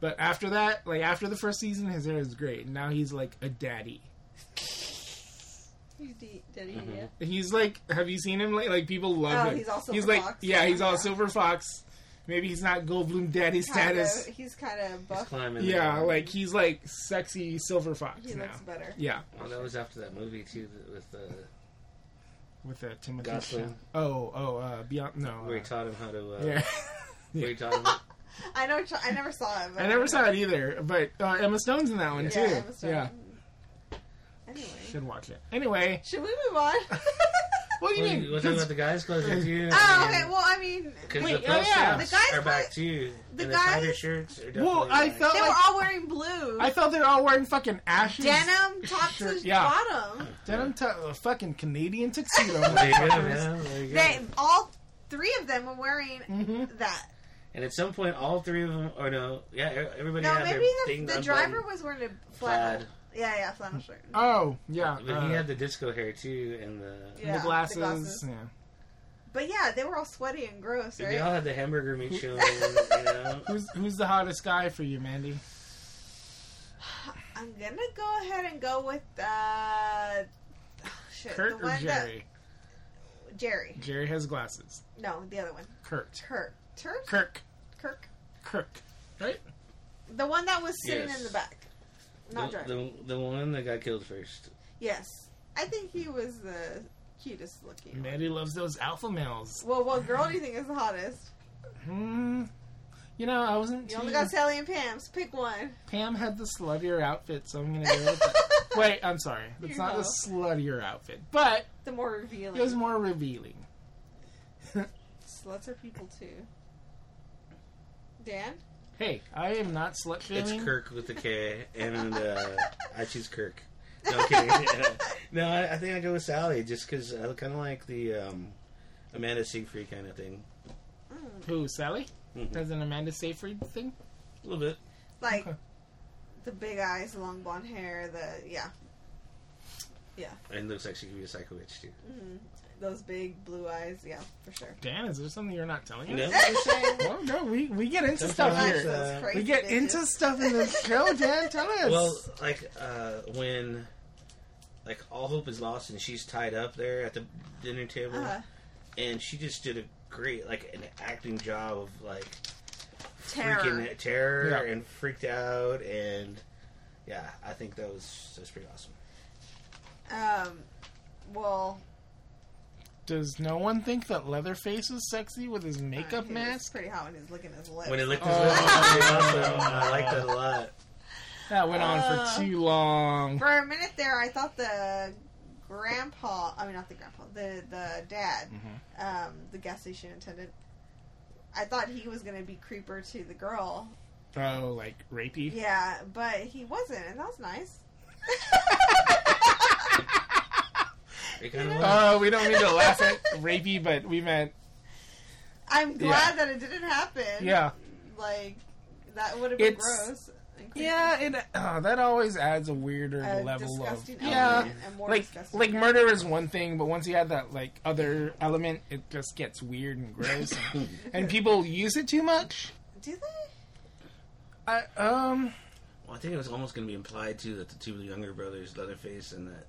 but after that, like after the first season, his hair is great. Now he's like a daddy. He's de- did he? Mhm. He's like, have you seen him? Like, like people love Oh, him. he's all He's like, Fox? yeah, he's all Yeah. Silver Fox. maybe he's not Goldblum daddy Kinda- status. he's kind of He's buff. climbing. Yeah, there. like he's like sexy silver fox He now. looks better. Yeah, Well, that was after that movie too, th- with uh, with uh, Timothy. Gosling. Oh, oh, uh, beyond no. where he Uh, taught him how to. Uh, yeah. Where he taught him. I know. I never saw it. But I never saw it either, but uh, Emma Stone's in that one Yeah, too. Emma Stone. Yeah, Anyway, should watch it. Anyway, should we move on? what do you Well, mean? you want to talk about the guys' clothes too? oh, okay. Well, I mean, Because Wait, the oh, post yeah. ups The guys are back put- too. the and the tighter guys- shirts are definitely Well, I back. felt they were like all wearing blue. I thought they were all wearing fucking ashes. Denim top shirt- to yeah. bottom. Denim to a fucking Canadian tuxedo. There you go, man. There you go. They all three of them were wearing hmm that. And at some point, all three of them, or no, yeah, e- everybody No, had maybe their the, thing the unbuttoned. driver was wearing a flannel. Plaid. Yeah, yeah, flannel shirt. Oh yeah, But uh, he had the disco hair too, and the. Yeah, the glasses. the glasses. Yeah. But yeah, they were all sweaty and gross, right? They all had the hamburger meat showing, you know. Who's who's the hottest guy for you, Mandy? I'm gonna go ahead and go with uh, shit, Kurt the or one Jerry? that Jerry. Jerry has glasses. No, the other one. Kurt. Kurt. Turk. Kirk. Kirk. Kirk. Right? The one that was sitting Yes. in the back, not the, driving. the, the one that got killed first. Yes, I think he was the cutest looking. one. Loves those alpha males. Well, what girl do you think is the hottest? Hmm. You know, I wasn't. You Too... only got Sally and Pam's. Pick one. Pam had the sluttier outfit, so I'm gonna go with that. Wait, I'm sorry. It's You not know. the sluttier outfit, but The more revealing. it was more revealing. Sluts are people too. Dan? Hey, I am not slut It's shaming. Kirk with the K, and uh, I choose Kirk. No I'm kidding. no, I, I think I go with Sally just because I kind of like the um, Amanda Seyfried kind of thing. Mm. Who, Sally? Mhm. Does an Amanda Seyfried thing? A little bit. Like Okay. the big eyes, the long blonde hair, the yeah, Yeah. And looks like she could be a psycho witch too. mm, those big blue eyes. Yeah, for sure. Dan, is there something you're not telling us? know what No, no, we, we get into Sometimes, stuff Like here. uh, we get bitches. into stuff in the show, Dan. Tell us. Well, like uh, when like all hope is lost and she's tied up there at the dinner table, Uh, and she just did a great like an acting job of like terror. freaking terror Yeah. and freaked out and yeah, I think that was that was pretty awesome. Um, well, Does no one think that Leatherface is sexy with his makeup uh, he mask? pretty hot when he's licking his lips. When it licked his Oh. lips, that was awesome. I liked that a lot. That went on Uh, for too long. For a minute there, I thought the grandpa. I mean, not the grandpa. The the dad. Mhm. Um, the gas station attendant. I thought he was going to be creeper to the girl. Oh, like rapey. Yeah, but he wasn't, and that was nice. It kind of Oh, we don't mean to laugh at rapey, but we meant I'm glad that it didn't happen. yeah, Like that would have been It's- gross. and creepy. yeah. It uh, that always adds a weirder A level of disgusting yeah. element, a more Like disgusting like murder is one thing, but once you add that like other element, it just gets weird and gross, and, and people use it too much. Do they? I um. Well, I think it was almost going to be implied too that the two younger brothers, Leatherface, and that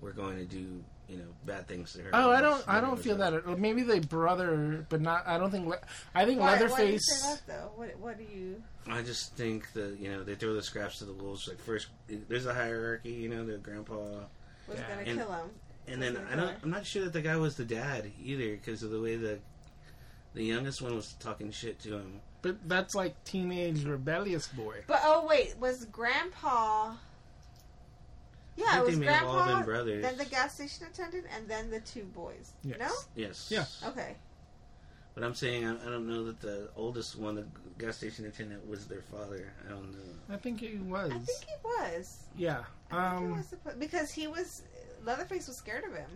we're going to do you know bad things to her. Oh, I don't. I don't feel that. Or Maybe they brother, but not. I don't think. Le- I think Why, why do you Leatherface. say that though? What What do you? I just think that you know they throw the scraps to the wolves. Like first, there's a hierarchy. You know, the grandpa, Was Yeah. gonna And- kill him? and then I don't. I'm not sure that the guy was the dad either because of the way the the youngest one was talking shit to him. But that's like teenage rebellious boy. But oh wait, was Grandpa? Yeah, it was they all Grandpa, brothers. then the gas station attendant, and then the two boys. Yes. No? Yes. Yeah. Okay. But I'm saying I, I don't know that the oldest one, the gas station attendant, was their father. I don't know. I think he was. I think he was. yeah. I think he Um. was suppo- because he was Leatherface was scared of him.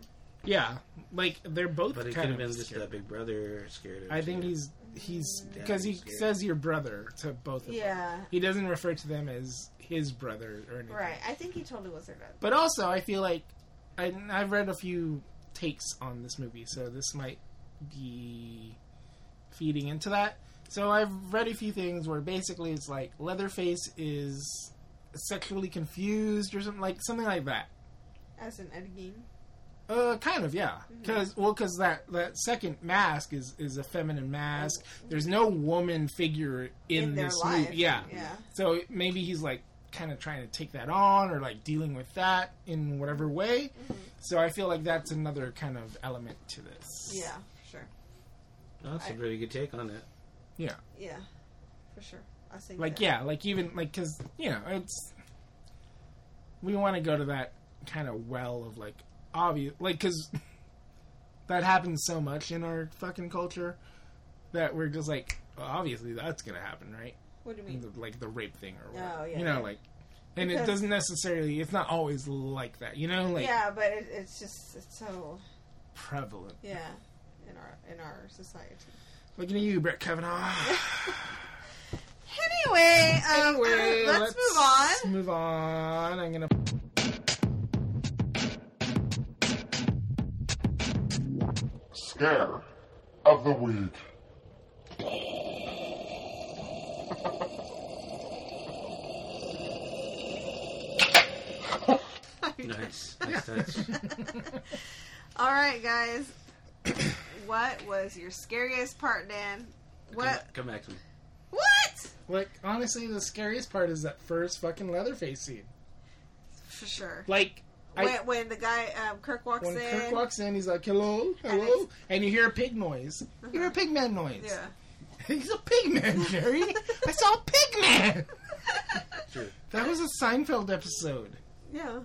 Yeah. Like they're both But it could have been just that big brother scared of I think too. he's he's because he scared. says your brother to both of them. Yeah. He doesn't refer to them as his brother or anything. Right. I think he totally was their dad. But also, I feel like I, I've read a few takes on this movie, so this might be feeding into that. So I've read a few things where basically it's like Leatherface is sexually confused or something like something like that. As an Ed Gein. Uh, kind of, yeah. Because well, because that that second mask is is a feminine mask. There's no woman figure in, In this movie. Yeah. yeah. So maybe he's like kind of trying to take that on, or like dealing with that in whatever way. Mm-hmm. So I feel like that's another kind of element to this. Yeah, sure. Oh, that's a I- very good take on it. Yeah. Yeah, for sure. I think Like that. yeah, like even like because you know it's we want to go to that kind of well of like obvious like because that happens so much in our fucking culture that we're just like well, obviously that's gonna happen right What do you mean? The- like the rape thing or whatever. Oh, yeah, you know yeah. like and it doesn't necessarily it's not always like that you know like yeah, but it, it's just it's so prevalent yeah in our in our society. looking at you Brett Kavanaugh Anyway, um, anyway let's, move on. move on I'm gonna Scare of the week. Nice, nice touch. All right, guys. what was your scariest part, Dan? What? Come, come back to me. What? like honestly the scariest part is that first fucking Leatherface scene For sure. like I- when, when the guy um, Kirk walks when in. Kirk walks in, he's like, "Hello, hello," it's- and you hear a pig noise. You hear a pig man noise. yeah. he's a pig man, Jerry. I saw a pig man. Sure. That was a Seinfeld episode. Yeah.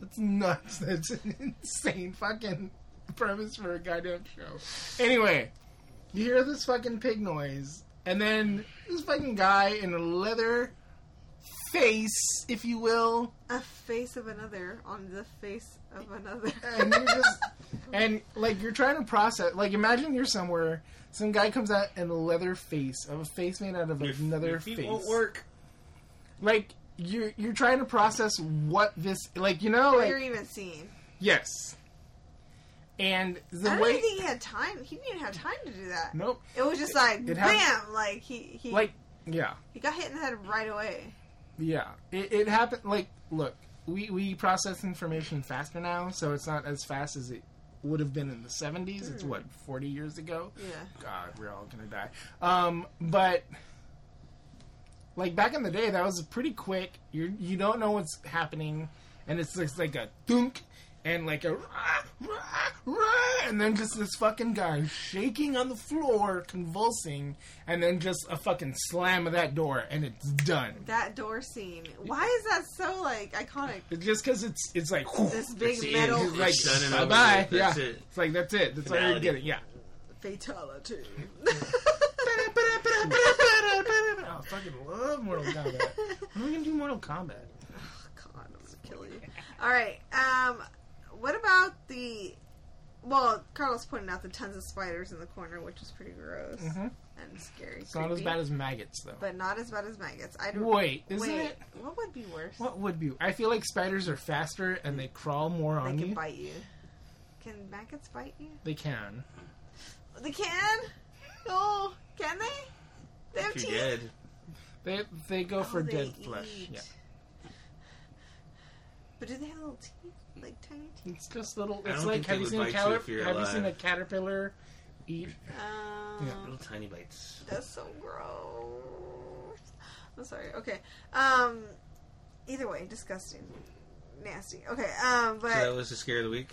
That's nuts. That's an insane fucking premise for a goddamn show. Anyway, you hear this fucking pig noise, and then this fucking guy in a leather face, if you will, A face of another on the face of another. and you're just and like you're trying to process like imagine you're somewhere some guy comes out in a leather face of a face made out of Your- another your feet face won't work. like you're you're trying to process what this like you know what like you're even seeing. yes and the I don't way even think he had time. He didn't even have time to do that. nope It was just like It bam, happened- like he he like yeah he got hit in the head right away. yeah it, it happened like look we we process information faster now so it's not as fast as it would have been in the 70s it's what 40 years ago Yeah. God, we're all gonna die. Um, but like back in the day, that was pretty quick. You you don't know what's happening, and it's just like a thunk and like a rah, rah, rah, and then just this fucking guy shaking on the floor, convulsing, and then just a fucking slam of that door, and it's done. That door scene. Why is that so like iconic? It's just because it's it's like whew, This big It's metal end. like It's done and bye bye. with. Yeah, it. it's like that's it. That's all you're getting. Yeah. fatality. I fucking love Mortal Kombat. When are we gonna do Mortal Kombat? God, I'm gonna kill you. All right. Um, what about the? Well, Carlos pointed out the tons of spiders in the corner, which is pretty gross Mhm. and scary. It's not as creepy, bad as maggots, though. but not as bad as maggots. I don't. Wait, isn't wait, it? What would be worse? What would be? I feel like spiders are faster and they crawl more They on can you. bite you. Can maggots bite you? They can. They can. Oh, can they? They have If teeth. you're dead, They they go Oh, for they dead flesh. Yeah, But do they have little teeth, like tiny teeth? it's just little. It's like have you seen a caterpillar? if you're Have you seen a caterpillar eat? Um, Yeah. little tiny bites. That's so gross. I'm sorry. Okay. Um. Either way, disgusting, nasty. Okay. Um. But So that was the scare of the week.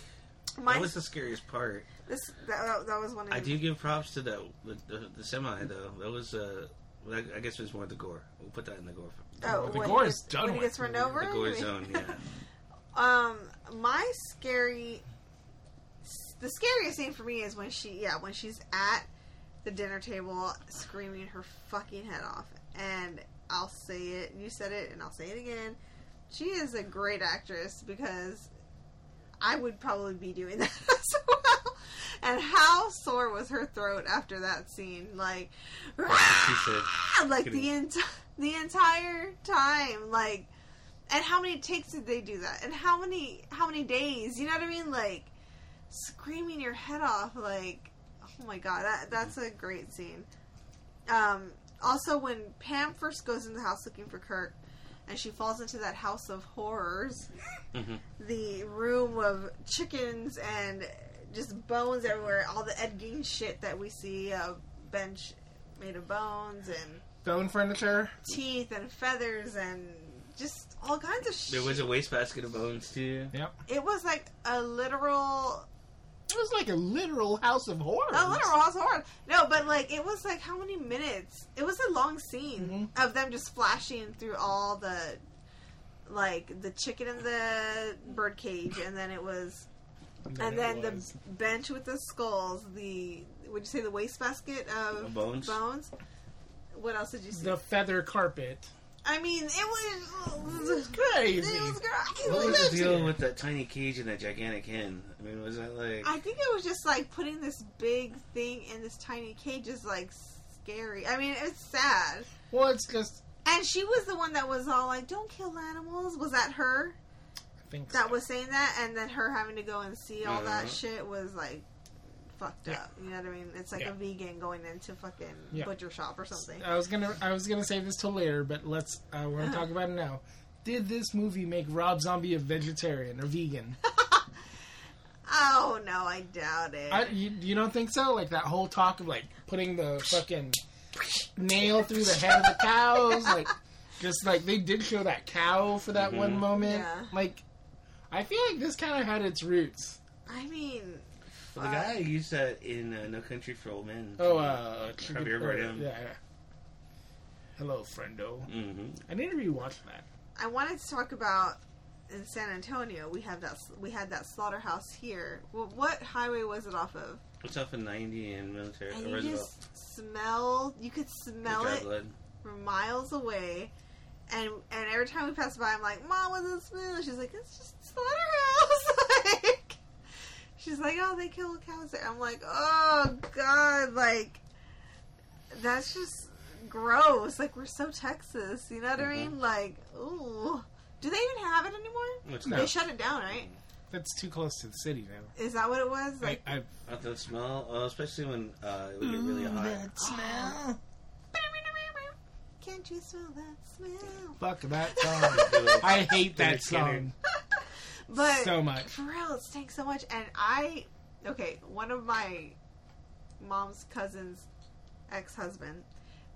my That was the scariest part. this that, that, that was one of I do give props to the the, the, the semi though. That was uh, well, I, I guess it was more the gore. We'll put that in the gore. Oh, The when gore he is gets, done when he with. gets run over. The gore zone. Yeah. Um, my scary, the scariest thing for me is when she, yeah, when she's at the dinner table screaming her fucking head off. And I'll say it, you said it, and I'll say it again. She is a great actress because I would probably be doing that as well. And how sore was her throat after that scene? Like, She said, like the ent- the entire time, like, and how many takes did they do that? And how many how many days? You know what I mean? Like, screaming your head off, like, oh my god, that that's a great scene. Um, also, when Pam first goes in the house looking for Kirk, and she falls into that house of horrors. Mhm. The room of chickens and just bones everywhere. All the Ed Gein shit that we see. A bench made of bones and Bone furniture. teeth and feathers and just all kinds of shit. There was a wastebasket of bones too. Yep. it was like a literal It was like a literal house of horrors. A literal house of horrors. No, but like it was like how many minutes? It was a long scene Mhm. of them just flashing through all the like the chicken in the bird cage, and then it was, and then the was- bench with the skulls. The would you say the wastebasket of Of bones? Bones. What else did you see? the feather carpet. I mean, it was. It was crazy. It was great. What was the deal with that tiny cage and that gigantic hen? I mean, was that like? I think it was just like putting this big thing in this tiny cage is like scary. I mean, it's sad. Well, it's just. And she was the one that was all like, "Don't kill animals." Was that her I think that so. was saying that? And then her having to go and see all that Mhm. shit was like fucked Yeah. up. You know what I mean? It's like Yeah. a vegan going into fucking Yeah. butcher shop or something. I was gonna. I was gonna save this till later, but let's. Uh, we're gonna talk about it now. Did this movie make Rob Zombie a vegetarian or vegan? oh no, I doubt it. I, you, you don't think so? Like that whole talk of like putting the fucking nail through the head of the cows, like just like they did show that cow for that one Mhm. moment. Yeah. Like, I feel like this kind of had its roots. I mean, Well, the guy used that in uh, No Country for Old Men. Oh, uh, Javier or- Bardem. Yeah, yeah. Hello, friendo. hmm I need to rewatch that. I wanted to talk about in San Antonio. We have that we had that slaughterhouse here. Well, what highway was it off of? It's off of 90 and Military And uh, you Roosevelt. just smell. You could smell it blood. from miles away. And and every time we pass by, I'm like, "Mom, what's it smell?" She's like, "It's just slaughterhouse." like, she's like, "Oh, they kill cows there." I'm like, "Oh God!" Like, that's just gross. Like, we're so Texas, you know what I mean? Like, ooh, do they even have it anymore? No. They shut it down, right? That's too close to the city now. Is that what it was? I, Like, I Not that smell, uh, especially when uh, it would get really hot. smell. can't you smell that smell? Fuck that song. I hate that Dennis song But so much. For real, it stinks so much. And I, okay, one of my mom's cousins' ex husband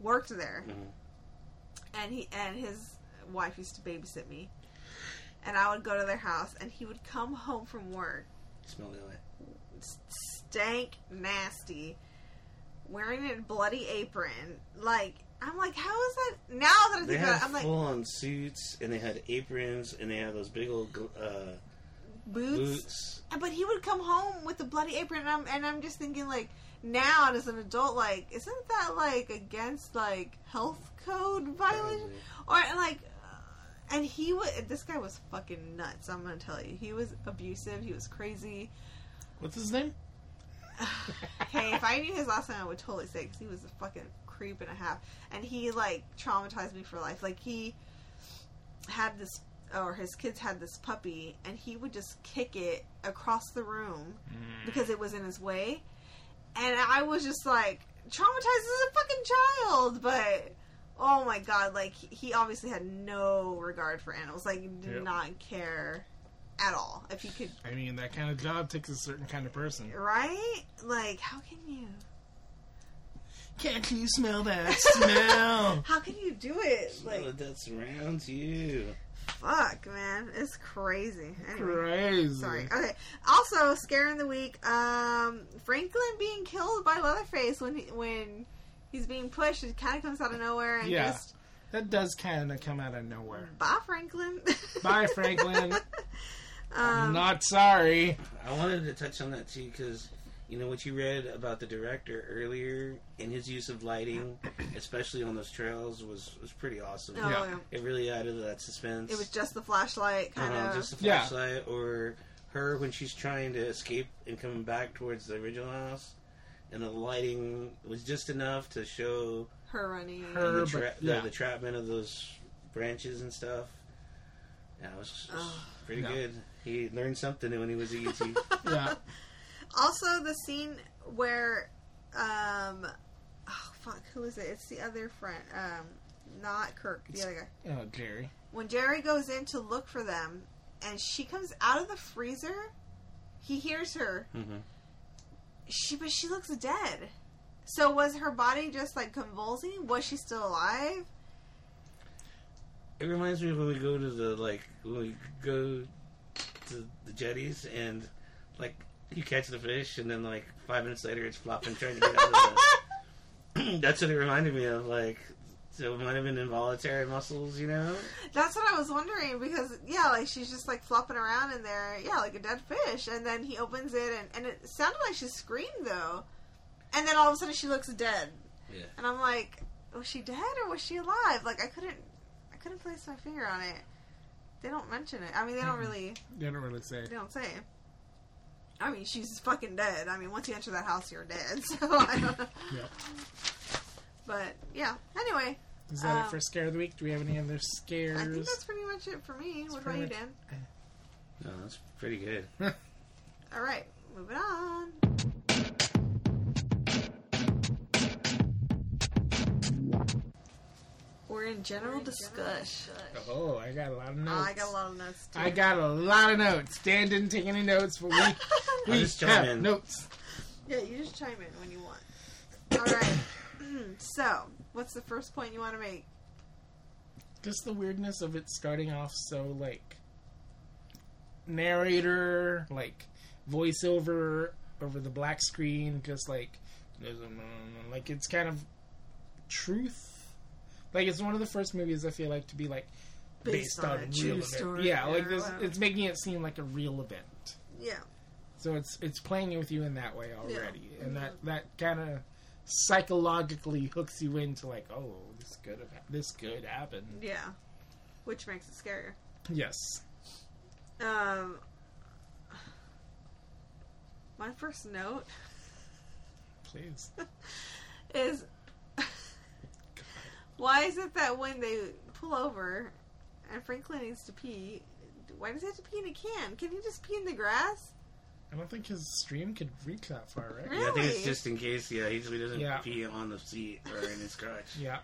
worked there, Mhm. and he and his wife used to babysit me. And I would go to their house, and he would come home from work, Smell that way. stank, nasty, wearing a bloody apron. Like I'm like, how is that? Now that I They think about had it, I'm like, full on suits, and they had aprons, and they had those big old uh, boots. boots. But he would come home with the bloody apron, and I'm, and I'm just thinking, like, now as an adult, like, isn't that like against like health code violation? Or like, uh, and he was this guy was fucking nuts. I'm gonna tell you, he was abusive. He was crazy. What's his name? hey, if I knew his last name, I would totally say because he was a fucking creep and a half, and he like traumatized me for life. Like he had this, or his kids had this puppy, and he would just kick it across the room mm. because it was in his way, and I was just like traumatized as a fucking child, but. Oh my god! Like he- he obviously had no regard for animals. Like did Yep. not care at all. If he could, I mean, that kind of job takes a certain kind of person. right? Like how can you? Can't you smell that smell? How can you do it? Smell Like, it that surrounds you. fuck, man, it's crazy. Anyway, Crazy. sorry. Okay. Also, scare in the week. Um, Franklin being killed by Leatherface when he, when he's being pushed. It kind of comes out of nowhere and Yeah. just That does kind of come out of nowhere. bye, Franklin. Bye, Franklin. I'm um, not sorry. I wanted to touch on that too because you know what you read about the director earlier and his use of lighting, especially on those trails, was was pretty awesome. oh, Yeah. yeah. It really added to that suspense. It was just the flashlight, kind of. uh just a Yeah. flashlight, or her when she's trying to escape and coming back towards the original house, and the lighting was just enough to show her running. Her- the, but- yeah. the, the trapment of those branches and stuff. Yeah, it was, it was Oh. pretty No. good. He learned something when he was a ET. Yeah. Also, the scene where, um, oh fuck, who is it? It's the other friend, um, not Kirk, the other guy. Oh, Jerry. When Jerry goes in to look for them, and she comes out of the freezer, he hears her. hmm She, but she looks dead. So was her body just like convulsing? Was she still alive? It reminds me of when we go to the like when we go to the jetties and like you catch the fish and then like five minutes later it's flopping trying to get out of the. That's what it reminded me of. Like so, it might have been involuntary muscles, you know. That's what I was wondering because yeah, like she's just like flopping around in there, yeah, like a dead fish. And then he opens it, and and it sounded like she screamed though. And then all of a sudden she looks dead, Yeah. and I'm like, was she dead or was she alive? Like I couldn't, I couldn't place my finger on it. They don't mention it. I mean, they don't really, They don't really say. they don't say. I mean, she's fucking dead. I mean, once you enter that house, you're dead. So I don't know. Yeah. But yeah. Anyway, Is that Um, it for scare of the week? Do we have any other scares? I think that's pretty much it for me. what about pretty you, much- Dan? No, that's pretty good. All right, moving on. We're in general discussion. Oh, I got a lot of Oh, notes. I got a lot of notes too. I got a lot of notes. Dan didn't take any notes, but we, we just chime have in. notes. yeah, you just chime in when you want. All right. so, what's the first point you want to make? Just the weirdness of it starting off so like narrator, like voiceover over the black screen, just like like it's kind of truth. Like it's one of the first movies I feel like to be like Based on a real true event. story, Yeah, like this, whatever. it's making it seem like a real event. Yeah. So it's it's playing with you in that way already, and that that kind of psychologically hooks you into like, oh, this could have this could happen. Yeah. Which makes it scarier. Yes, Um, my first note please. is why is it that when they pull over and Franklin needs to pee, why does he have to pee in a can? Can he just pee in the grass? I don't think his stream could reach that far, right? Really? Yeah, I think it's just in case. Yeah, he usually doesn't Yeah. pee on the seat or in his crotch. Yeah,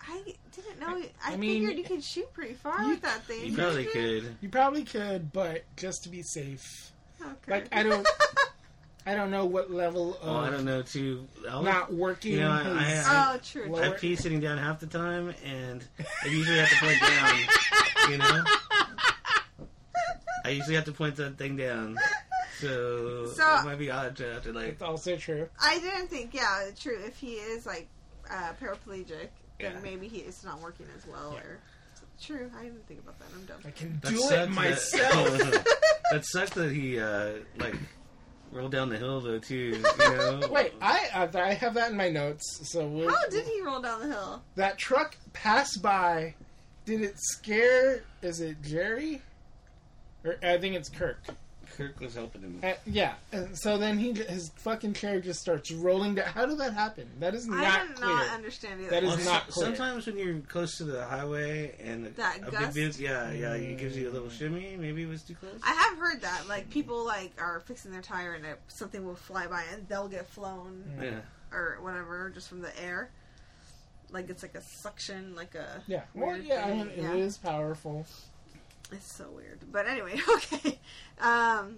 I didn't know. I, I mean, figured you could shoot pretty far you- with that thing. You probably could. you probably could, but just to be safe, Okay. like I don't, I don't know what level of Oh, I don't know too. I'll- not working. You know, I- I his- have- oh, true. Lower- I pee sitting down half the time, and I usually have to point down. You know, I usually have to point that thing down, so, So- it might be odd to have to like. it's also true. I didn't think. Yeah, true. If he is like uh, paraplegic, then Yeah. maybe he is not working as well. Yeah. Or true. I didn't think about that. I'm dumb. I can That do it that- myself. that sucked that he uh, like rolled down the hill though too. You know. Wait, I uh, I have that in my notes. So we'll, How did he roll down the hill? that truck passed by? Did it scare? Is it Jerry? Or I think it's Kirk. Kirk was helping him. Uh, yeah. And so then he his fucking chair just starts rolling down. How did that happen? That is I not did clear. not understand either. That is Well, not clear. Sometimes when you're close to the highway and That a gust? big, yeah, yeah, it gives you a little shimmy. Maybe it was too close. I have heard that like people like are fixing their tire and it, something will fly by and they'll get flown yeah. or whatever just from the air. Like it's like a suction, like a yeah. Well, weird yeah. I mean, yeah. it is powerful. It's so weird. But anyway, okay. Um,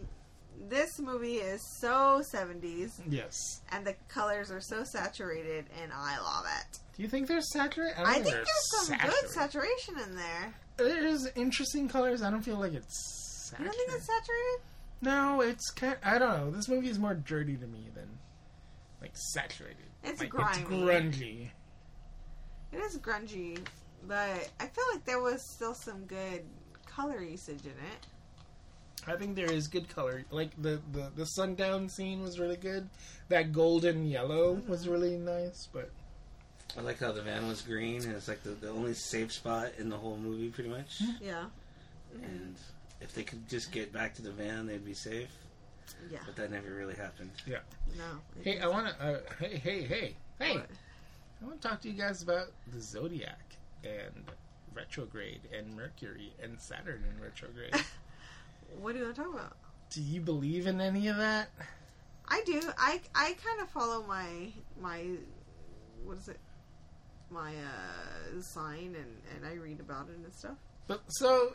this movie is so 70s Yes. and the colors are so saturated and I love it. Do you think there's saturated? I think there's some good saturation in there. There's interesting colors. I don't feel like it's. You don't think it's saturated? No, it's kind. I don't know. This movie is more dirty to me than like saturated. It's like, grimy. It's grungy. It is grungy, but I feel like there was still some good color usage in it. I think there is good color. Like the the the sundown scene was really good. That golden yellow was really nice. But I like how the van was green. and It's like the, the only safe spot in the whole movie, pretty much. Yeah. And if they could just get back to the van, they'd be safe. Yeah. But that never really happened. Yeah. No. hey, I want to. Uh, hey, hey, hey, hey! What? I want to talk to you guys about the zodiac and retrograde and Mercury and Saturn in retrograde. What do you want to talk about? Do you believe in any of that? I do. I I kind of follow my my what is it? my uh, sign and and I read about it and stuff. But so,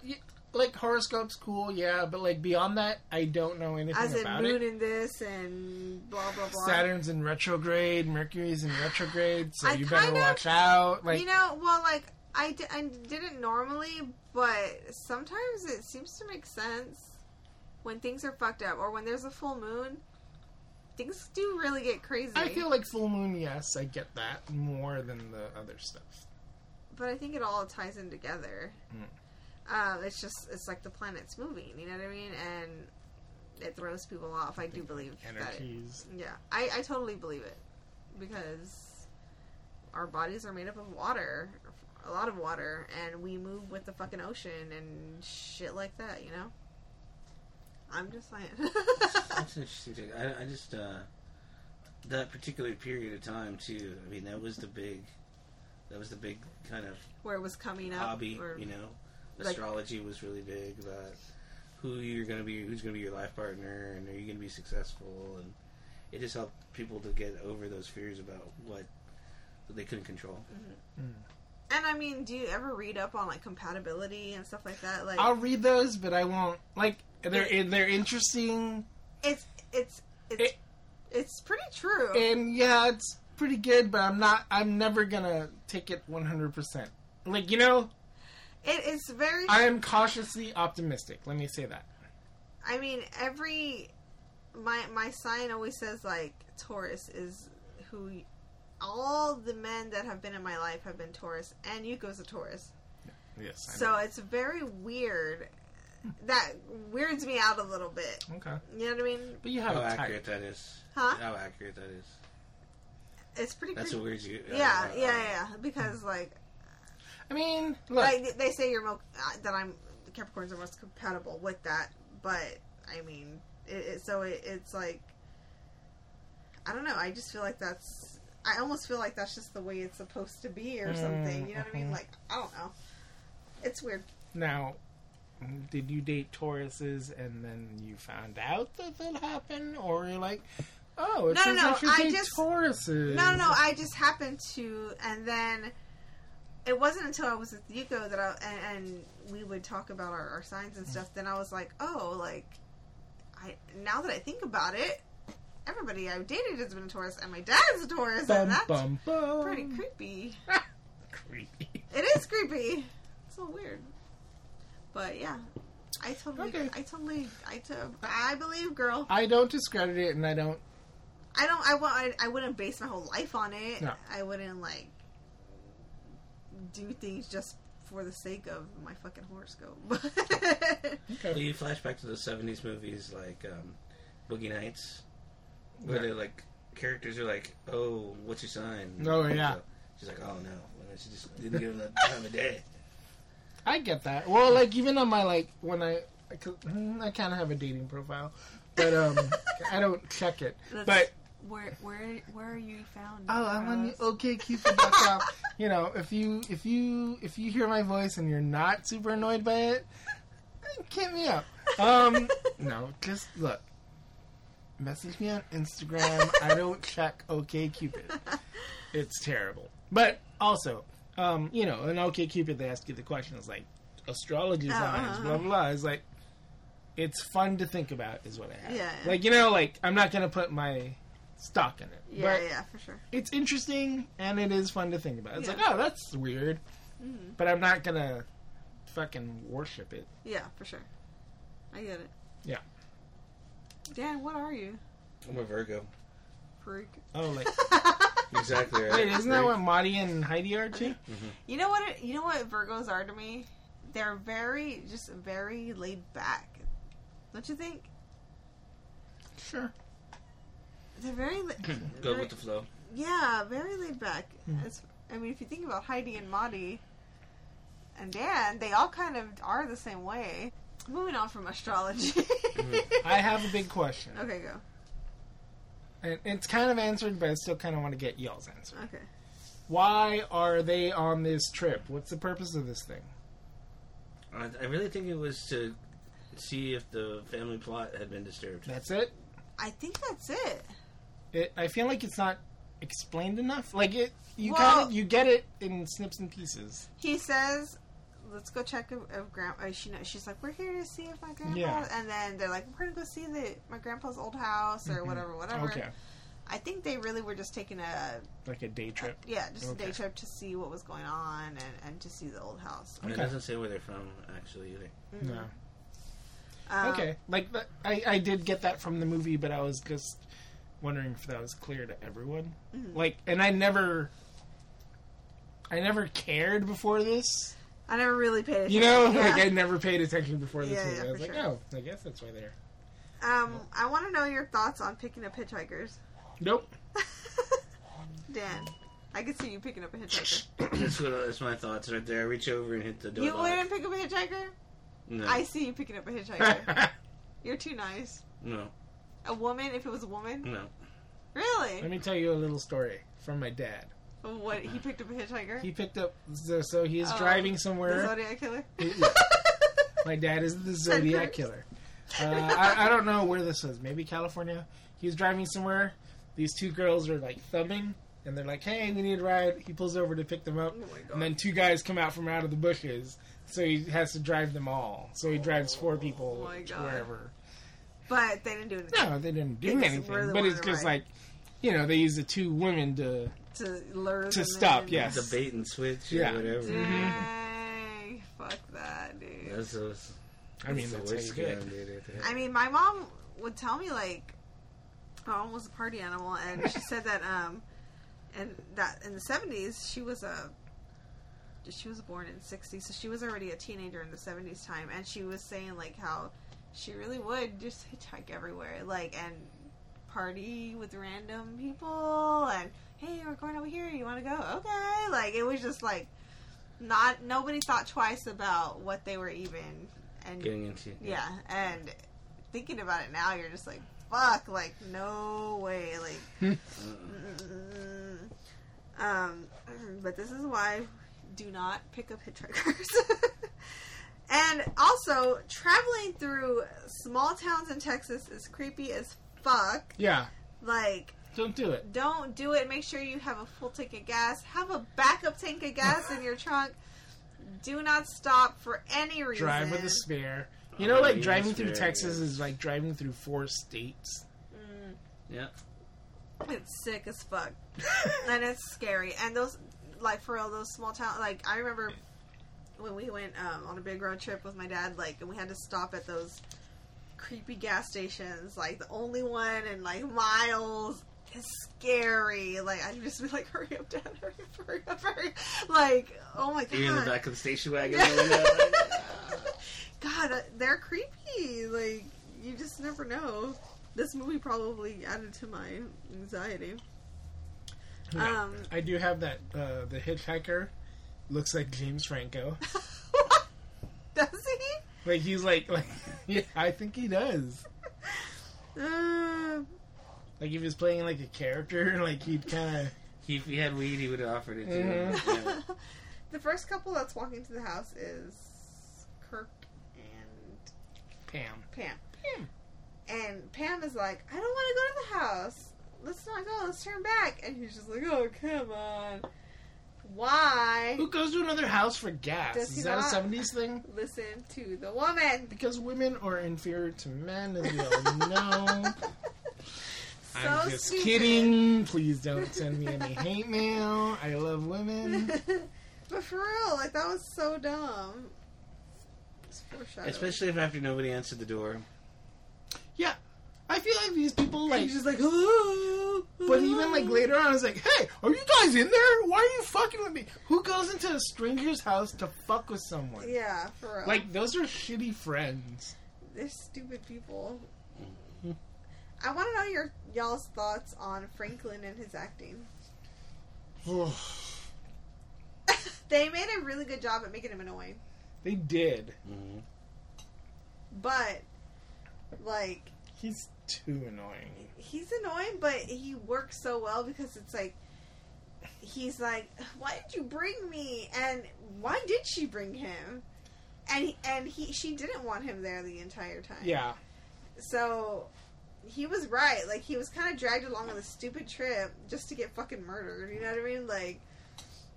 like horoscopes, cool, yeah. But like beyond that, I don't know anything about it. As in about moon it. in this and blah blah blah. Saturn's in retrograde, Mercury's in retrograde, so I you better of- watch out. Like, you know, well, like I, I didn't normally, but sometimes it seems to make sense when things are fucked up or when there's a full moon. Things do really get crazy. I feel like full moon. Yes, I get that more than the other stuff. but I think it all ties in together. Um, it's just it's like the planet's moving. You know what I mean? And it throws people off. I do believe that. It, Energies. yeah, I, I totally believe it because our bodies are made up of water, a lot of water, and we move with the fucking ocean and shit like that. You know. I'm just saying. That's interesting. Too. I, I just uh, that particular period of time too. I mean, that was the big, that was the big kind of Where it was coming up. hobby. or- You know, like- astrology was really big about who you're going to be, who's going to be your life partner, and are you going to be successful, and it just helped people to get over those fears about what they couldn't control. And I mean, do you ever read up on like compatibility and stuff like that? Like, I'll read those, but I won't. Like, they're they're interesting, it's it's it's It- it's pretty true. and yeah, it's pretty good. But I'm not. I'm never gonna take it 100. percent Like, you know, it is very. I am cautiously optimistic. Let me say that. I mean, every my my sign always says like Taurus is who all the men that have been in my life have been Taurus, and Yuko's a Taurus. Yes. I So it's very weird. That weirds me out a little bit. okay. You know what I mean? But you have How a type. accurate that is. Huh? How accurate that is. It's pretty. That's creepy. what weirds you. uh, Yeah, yeah, yeah, yeah. Because like, I mean, look. like they say you're mo- uh, that I'm the Capricorns are most compatible with that, but I mean, it, it, so it, it's like I don't know. I just feel like that's. I almost feel like that's just the way it's supposed to be, or something. You know what I mean? Mhm. Like I don't know. It's weird. Now, did you date Tauruses and then you found out that that happened, or you're like, oh, it No, says no, no, I should I date just- Tauruses? No, no, no. I just happened to, and then it wasn't until I was with Yuko that I and, and we would talk about our, our signs and stuff. Then I was like, oh, like I now that I think about it, everybody I've dated has been a Taurus, and my dad's a Taurus, Bum, and that's bum, bum. pretty creepy. creepy. It is creepy. It's so weird. But yeah, I totally, Okay. I totally, I to, I believe, girl. I don't discredit it, and I don't. I don't. I want. I, I wouldn't base my whole life on it. No. I wouldn't like do things just for the sake of my fucking horoscope. Well, you flash back to the '70s movies like um, Boogie Nights, where Yeah. they're like characters are like, "Oh, what's your sign?" Oh, yeah. So she's like, "Oh no," and she just didn't give him the time of day. I get that. Well, like even on my like when I, I, I kind of have a dating profile, but um, I don't check it. But where where where are you found? Oh, I'm on the OKCupid.com. you know, if you if you if you hear my voice and you're not super annoyed by it, hit me up. Um, no, just look. Message me on Instagram. I don't check OKCupid. It's terrible. But also, um, you know, in OKCupid they ask you the questions like astrology signs, uh-huh. blah blah. It's like it's fun to think about, is what I have. Yeah, yeah. Like you know, like I'm not gonna put my stock in it. Yeah, but yeah, for sure. it's interesting and it is fun to think about. It's Yeah. like, oh, that's weird, Mhm. but I'm not gonna fucking worship it. Yeah, for sure. I get it. Yeah. Dan, what are you? I'm a Virgo. Freak. Oh, like Exactly right. wait, isn't that what Marty and Heidi are too? You know what? It, you know what Virgos are to me? They're very, just very laid back. Don't you think? Sure. They're very. la- Go very- with the flow. Yeah, very laid back. Mm. As, I mean, if you think about Heidi and Maudie and Dan, they all kind of are the same way. Moving on from astrology. I have a big question, okay, go. and it's kind of answered, but I still kind of want to get y'all's answer. Okay. Why are they on this trip? What's the purpose of this thing? I, I really think it was to see if the family plot had been disturbed. That's it. I think that's it. it I feel like it's not explained enough. Like it, you Well- kind of you get it in snips and pieces. He says, "Let's go check if, if grandpa." She knows, she's like, "We're here to see if my grandpa." Yeah. And then they're like, "We're gonna go see the my grandpa's old house or whatever, whatever." Okay, I think they really were just taking a like a day trip. yeah, just a day trip to see what was going on and, and to see the old house. Okay. It doesn't say where they're from actually either. No. Um, Okay, like that, I I did get that from the movie, but I was just wondering if that was clear to everyone. Mm-hmm. Like, and I never, I never cared before this. I never really paid attention. You know, Yeah. like I never paid attention before this Yeah, movie. yeah, I was for like, sure. oh, I guess that's why they're. Um, I want to know your thoughts on picking up hitchhikers. Nope. Dan, I could see you picking up a hitchhiker. that's what that's my thoughts right there. I reach over and hit the door. you lock. wouldn't pick up a hitchhiker? No, I see you picking up a hitchhiker. You're too nice. no, A woman, if it was a woman? no. Really? Let me tell you a little story from my dad. What, he picked up a hitchhiker? He picked up, so, so he's Oh, driving The somewhere. Zodiac Killer? My dad is the Zodiac killer. Uh, I, I don't know where this was. Maybe California. He was driving somewhere. These two girls are like thumbing, and they're like, "Hey, we need a ride." He pulls over to pick them up, Oh and then two guys come out from out of the bushes. So he has to drive them all. So he drives four people Oh wherever. But they didn't do anything No, they didn't do just anything. But it's because like, you know, they use the two women to. To lure To stop, in. yes. The bait and switch or Yeah. whatever. Dang. Fuck that, dude. That's, that's, I mean, that's that's the how you worst do it. dude. I mean, my mom would tell me like, my mom was a party animal, and she said that um, and that in the seventies she was a, she was born in '60, so she was already a teenager in the '70s time, and she was saying like how she really would just hitchhike everywhere, like and party with random people, and hey, we're going over here. You want to go? Okay, like it was just like. Not nobody thought twice about what they were even and Getting into yeah, and thinking about it now, you're just like, fuck, like, no way, like, um, but this is why do not pick up hitchhikers. and also, traveling through small towns in Texas is creepy as fuck. Yeah, Like, don't do it. don't do it. Make sure you have a full tank of gas. Have a backup tank of gas in your trunk. Do not stop for any reason. Drive with a spare. You Oh, know, like yes, driving through Texas good. is like driving through four states. Mm. Yeah. It's sick as fuck, and it's scary. And those, like for real, those small town. Like I remember when we went um, on a big road trip with my dad. Like, and we had to stop at those creepy gas stations. Like the only one in like miles. It's scary. Like I'd just be like, "Hurry up, Dad! Hurry up! Hurry up! Hurry!" up. Like, oh my god! You're in the back of the station wagon. Yeah. going out. God, uh, they're creepy. Like you just never know. This movie probably added to my anxiety. Yeah. Um, I do have that. Uh, the hitchhiker looks like James Franco. Does he? Like he's like, like yeah, I think he does. Uh, Like if he was playing like a character, like he'd kind of. If he had weed, he would have offered it to Mhm. him. Yeah. the first couple that's walking to the house is Kirk and Pam. Pam. Pam. And Pam is like, I don't want to go to the house. Let's not go. Let's turn back. And he's just like, Oh, come on. Why? Who goes to another house for gas? Does Is that a seventies thing? Listen to the woman. Because women are inferior to men, as we all know. So I'm just stupid. kidding. Please don't send me any hate mail. I love women. but for real, like that was so dumb. Especially if after nobody answered the door. Yeah, I feel like these people like. he's just like, hello. But even like later on, I was like, "Hey, are you guys in there? Why are you fucking with me? Who goes into a stranger's house to fuck with someone? Yeah, for real. Like those are shitty friends." they're stupid people. I want to know your y'all's thoughts on Franklin and his acting. they made a really good job at making him annoying, they did. Mhm. but like He's too annoying. he's annoying, but he works so well because it's like he's like, "Why did you bring me?" and "Why did she bring him?" and he, and he she didn't want him there the entire time. Yeah, So he was right. Like he was kind of dragged along on a stupid trip just to get fucking murdered. You know what I mean? Like,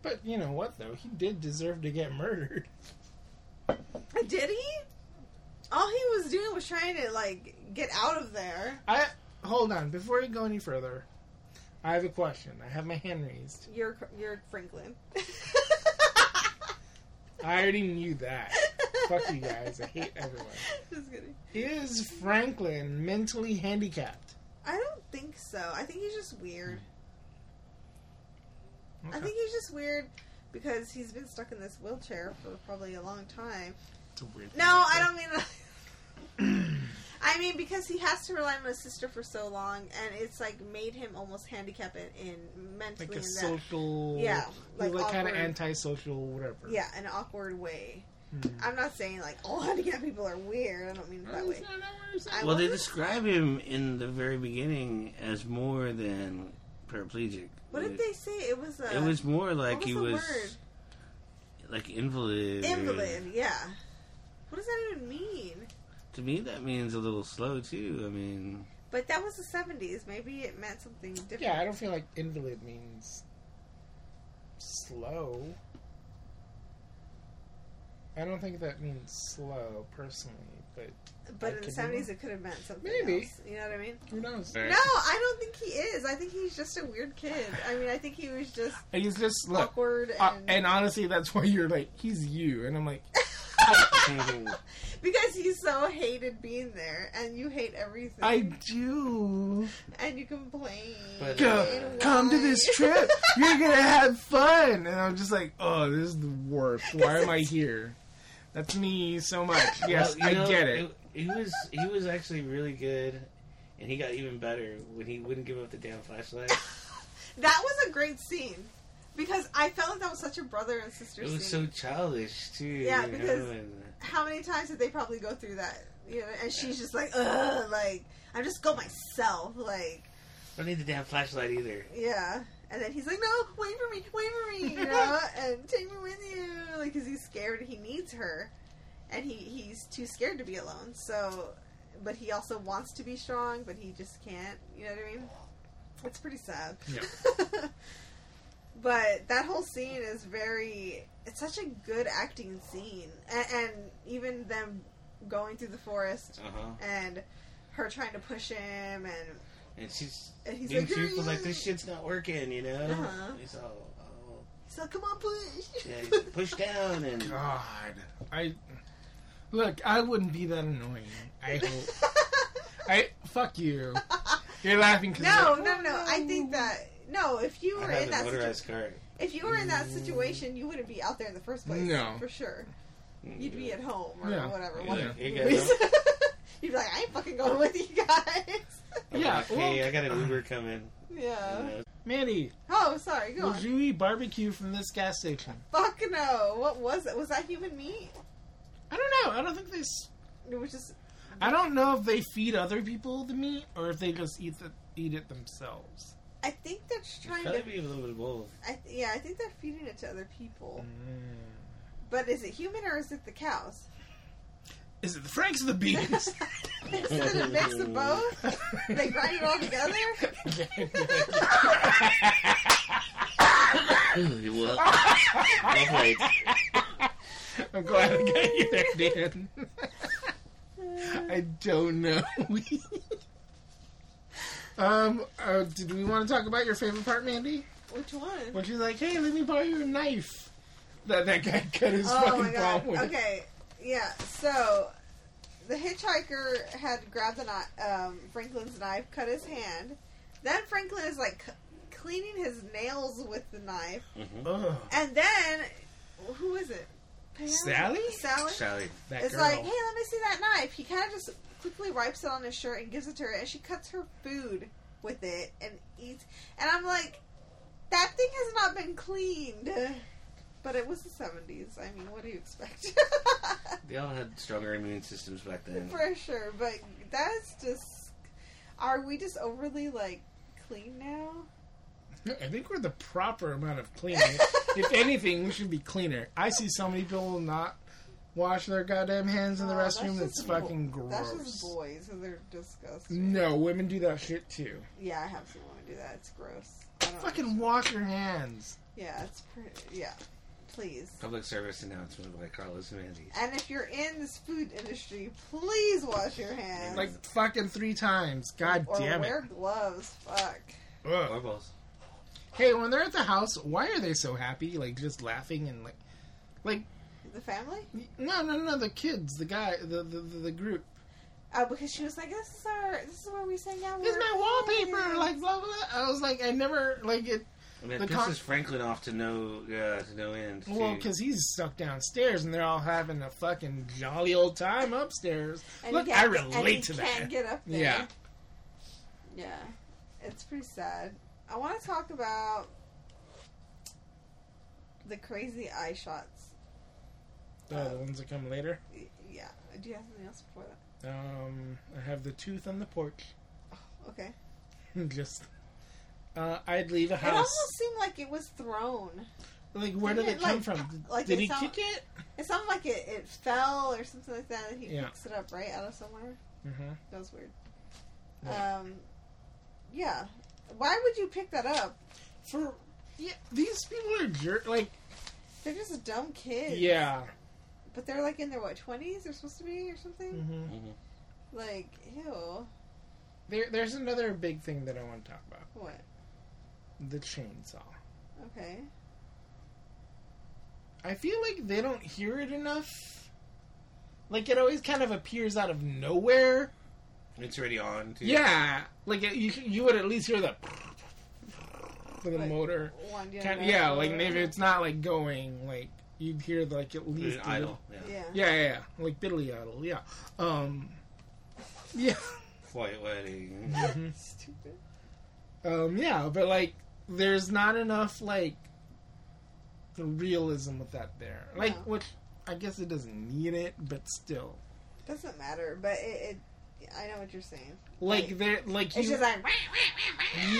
But you know what though? He did deserve to get murdered. did he? All he was doing was trying to like get out of there. I hold on before you go any further. I have a question. I have my hand raised. You're you're Franklin. I already knew that. Fuck you guys. I hate everyone. Just kidding. Is Franklin mentally handicapped? I don't think so. I think he's just weird. I think he's just weird because he's been stuck in this wheelchair for probably a long time. It's a weird. No, I don't mean. I mean because he has to rely on his sister for so long, and it's like made him almost handicapped in, in mentally. like a in that, social. Yeah, like, like kind of antisocial, whatever. yeah, an awkward way. Hmm. I'm not saying like all handicapped people are weird. I don't mean it that way. Well, they describe him in the very beginning as more than paraplegic. What did they say? It was a. It was more like what was he the was word? like invalid. Invalid. Yeah. What does that even mean? To me, that means a little slow too. I mean, But that was the 70s. Maybe it meant something different. Yeah, I don't feel like invalid means slow. I don't think that means slow, personally, but but I in the 70s, wrong. it could have meant something Maybe. else. You know what I mean? who knows? No, I don't think he is. I think he's just a weird kid. I mean, I think he was just He's just look, awkward and, uh, and honestly, that's why you're like he's you, and I'm like, because he's so hated being there, and you hate everything, I do. and you complain. But, Go, uh, come to this trip. You're gonna have fun, and I'm just like, oh, this is the worst. Why am I here? That's me so much. Yes, Well, you I know, get it. He was he was actually really good, and he got even better when he wouldn't give up the damn flashlight. That was a great scene because I felt like that was such a brother and sister It was scene. so childish too. Yeah, you know, because- and- How many times did they probably go through that? You know, and she's just like, ugh, like I just go myself, like I don't need the damn flashlight either. yeah. And then he's like, no, wait for me, wait for me, you know, and take me with you, like because he's scared. He needs her, and he he's too scared to be alone. So, but he also wants to be strong, but he just can't. You know what I mean? It's pretty sad. Yeah. but that whole scene is very. It's such a good acting scene, and, and even them going through the forest Uh huh. and her trying to push him and And she's And he's being like, truthful, like this shit's not working. You know. Uh-huh. He's all, oh, he's like, "Come on, push." yeah, push down and God, I look. I wouldn't be that annoying. I hope. I fuck you. You're laughing because no, no, no. I think that no. If you I were have in a that motorized situ- car. if you were in that situation, you wouldn't be out there in the first place. No. for sure. You'd be at home or Yeah. whatever. Yeah. watching You movies. guys You'd be like, I ain't fucking going with you guys. Yeah, Like, hey, well- I got an Uber coming. yeah. You know, Mandy, Oh, sorry. Go would on. you eat barbecue from this gas station? Fuck no. What was it? Was that human meat? I don't know. I don't think they. s- It was just. I don't know if they feed other people the meat or if they just eat the eat it themselves. I think they're just trying Probably to. be a little bit of both. I, yeah, I think they're feeding it to other people. Mm. But is it human or is it the cows? Is it the Franks or the beans? is it a mix of both? They grind it all together? well, right. I'm glad I got you there, Dan. I don't know. um, uh, did we want to talk about your favorite part, Mandy? Which one? When she's like, "Hey, let me borrow your knife," that that guy cut his Oh my fucking god. palm with. Okay, yeah. So the hitchhiker had grabbed the kni- um, Franklin's knife, cut his hand. Then Franklin is like c- cleaning his nails with the knife, Mhm. And then who is it? Pam? Sally? Sally. Sally. that It's girl. like, hey, let me see that knife. He kind of just quickly wipes it on his shirt and gives it to her, and she cuts her food with it and eats. And I'm like, that thing has not been cleaned. But it was the 70s. I mean, what do you expect? They all had stronger immune systems back then. For sure. But that's just. Are we just overly, like, clean now? I think we're the proper amount of cleaning. if anything, we should be cleaner. I see so many people not wash their goddamn hands in the Oh, that's restroom. just It's bo- fucking gross. That's just boys, and they're disgusting. No, women do that shit too. Yeah, I have seen women do that. It's gross. I don't Fucking understand. wash your hands. Yeah, it's pretty. Yeah, please. Public service announcement by Carlos Mendes. And if you're in this food industry, please wash your hands. Like fucking three times. God or damn wear it. gloves. Fuck. Ugh. Bubbles. Hey, when they're at the house, why are they so happy? Like just laughing and like, like The family? no, no, no. The kids, the guy, the the, the, the group. Oh, because she was like, "This is our. This is where we sang out." It's my wallpaper. Like blah blah. blah. I was like, I never like it. I mean, The it con- pisses Franklin off to no, uh, to no end. Well, because he's stuck downstairs and they're all having a fucking jolly old time upstairs. And Look, I can't and relate he to Can't that. get up there. Yeah. Yeah, it's pretty sad. I want to talk about the crazy eye shots. Oh, the ones that come later. Yeah. Do you have something else before that? Um, I have the tooth on the porch. Okay. Just, uh, I'd leave a house. It almost seemed like it was thrown. Like, where did Didn't it it, come like, from? Did, like did he sound- kick it? It sounded like it, it fell or something like that, and he Yeah. picks it up right out of somewhere. Mm-hmm. That was weird. Yeah. Um, yeah. Why would you pick that up? For yeah, these people are jerk. Like, They're just a dumb kids. yeah. But they're like in their what twenties? They're supposed to be or something. hmm Mhm. Like ew. There, there's another big thing that I want to talk about: What? The chainsaw. Okay. I feel like they don't hear it enough. Like it always kind of appears out of nowhere. It's already on. Too. Yeah, like it, you you would at least hear the for the Like, motor. One, yeah, Kind, no, yeah, like no, maybe it's not like going like you'd hear like at least It's a idle. little- Yeah. Yeah. Yeah, yeah, yeah, like biddly idle. Yeah, um, yeah, White wedding. Stupid. um, yeah, but like there's not enough like the realism with that there. Like, No. which I guess it doesn't need it, but still, Doesn't matter, but it. it I know what you're saying. like Like, there, like It's you, just like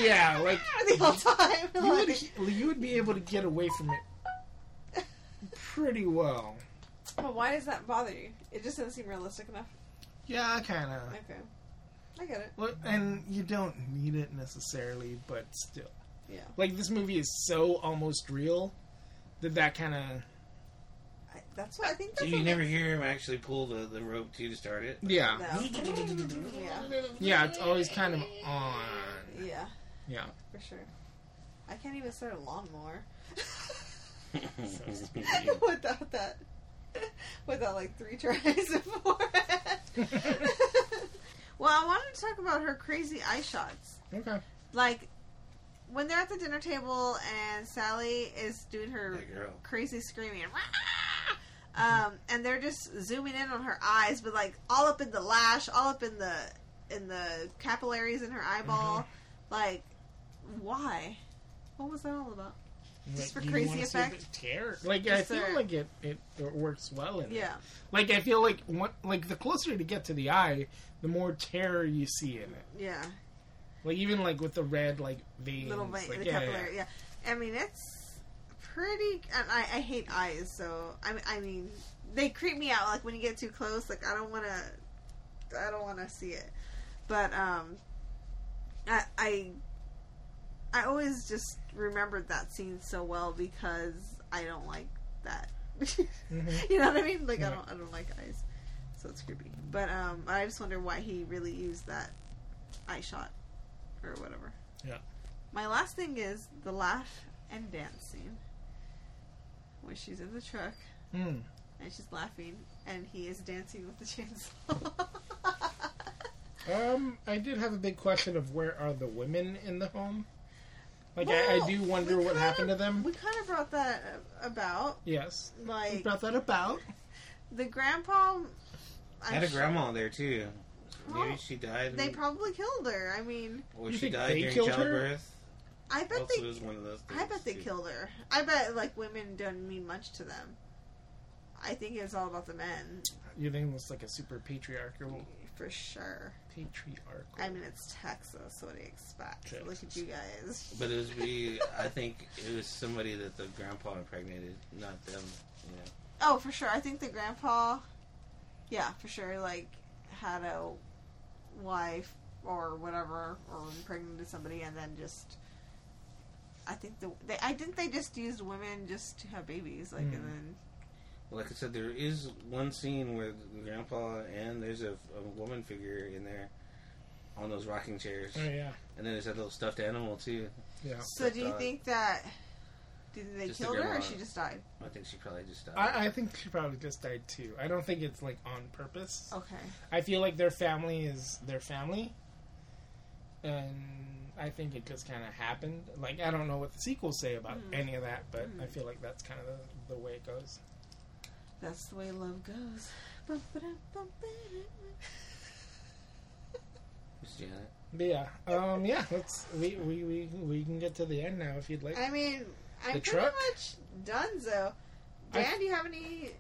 yeah, like the whole time. you would you would be able to get away from it pretty well. but why does that bother you? It just doesn't seem realistic enough. Yeah, kind of. Okay, I get it. Well, and you don't need it necessarily, but still, Yeah, like this movie is so almost real that that kind of that's what I think. So you what never hear him actually pull the, the rope too to start it. yeah, No. yeah, yeah. It's always kind of on. yeah, Yeah, for sure. I can't even start a lawnmower stupid. without that. Without like three tries before. well, I wanted to talk about her crazy eye shots. okay. Like when they're at the dinner table and Sally is doing her crazy screaming, um, and they're just zooming in on her eyes, but like all up in the lash, all up in the in the capillaries in her eyeball. Like, why? What was that all about? Just for you crazy wanna see effect? the Tear. Like I feel there. like it, it it works well in it. Yeah, Like I feel like what like the closer to get to the eye, the more terror you see in it. yeah. Like even like with the red like veins. Little vein, like, the yeah, capillary. Yeah. I mean it's pretty. And I, I hate eyes, so I mean, I mean they creep me out. Like when you get too close, like I don't want to. I don't want to see it. But um, I I I always just remembered that scene so well because I don't like that. Mhm. you know what I mean? Like I don't I don't like eyes, so it's creepy. But um, I just wonder why he really used that eye shot or whatever. Yeah. My last thing is the laugh and dance scene, where she's in the truck Hmm. and she's laughing and he is dancing with the chainsaw. Um, I did have a big question of where are the women in the home? Like I, Well, I do wonder what kinda- happened to them. We kind of brought that about, Yes, like we like brought that about. the grandpa. I had a I'm grandma there too. Maybe Well, she died. They probably killed her. I mean, or she died they during killed her? childbirth. I bet Also, they. was one of those. I bet they too. killed her. I bet like women don't mean much to them. I think it's all about the men You think it's like a super patriarchal, for sure. patriarchal? I mean, it's Texas. So what do you expect? Look at you guys. But it was be. I think it was somebody that the grandpa impregnated, not them. You know. Oh, for sure. I think the grandpa, yeah, for sure, like had a wife or whatever, or pregnant impregnated somebody, and then just. I think the they I didn't they just used women just to have babies like Hmm. and then Like I said, there is one scene where grandpa and there's a, a woman figure in there on those rocking chairs, Oh yeah, and then there's that little stuffed animal too. yeah. so do you dog. think that did they Just the her or she just died I think she probably just died. I, I think she probably just died too. I don't think it's like on purpose. okay I feel like their family is their family, and I think it just kind of happened. Like I don't know what the sequels say about Mm. any of that, but Mm. I feel like that's kind of the, the way it goes. that's the way love goes Miss Janet. But yeah, um, yeah. Let's we, we we we can get to the end now if you'd like. I mean I'm The pretty truck? much done so I- Dan do you have any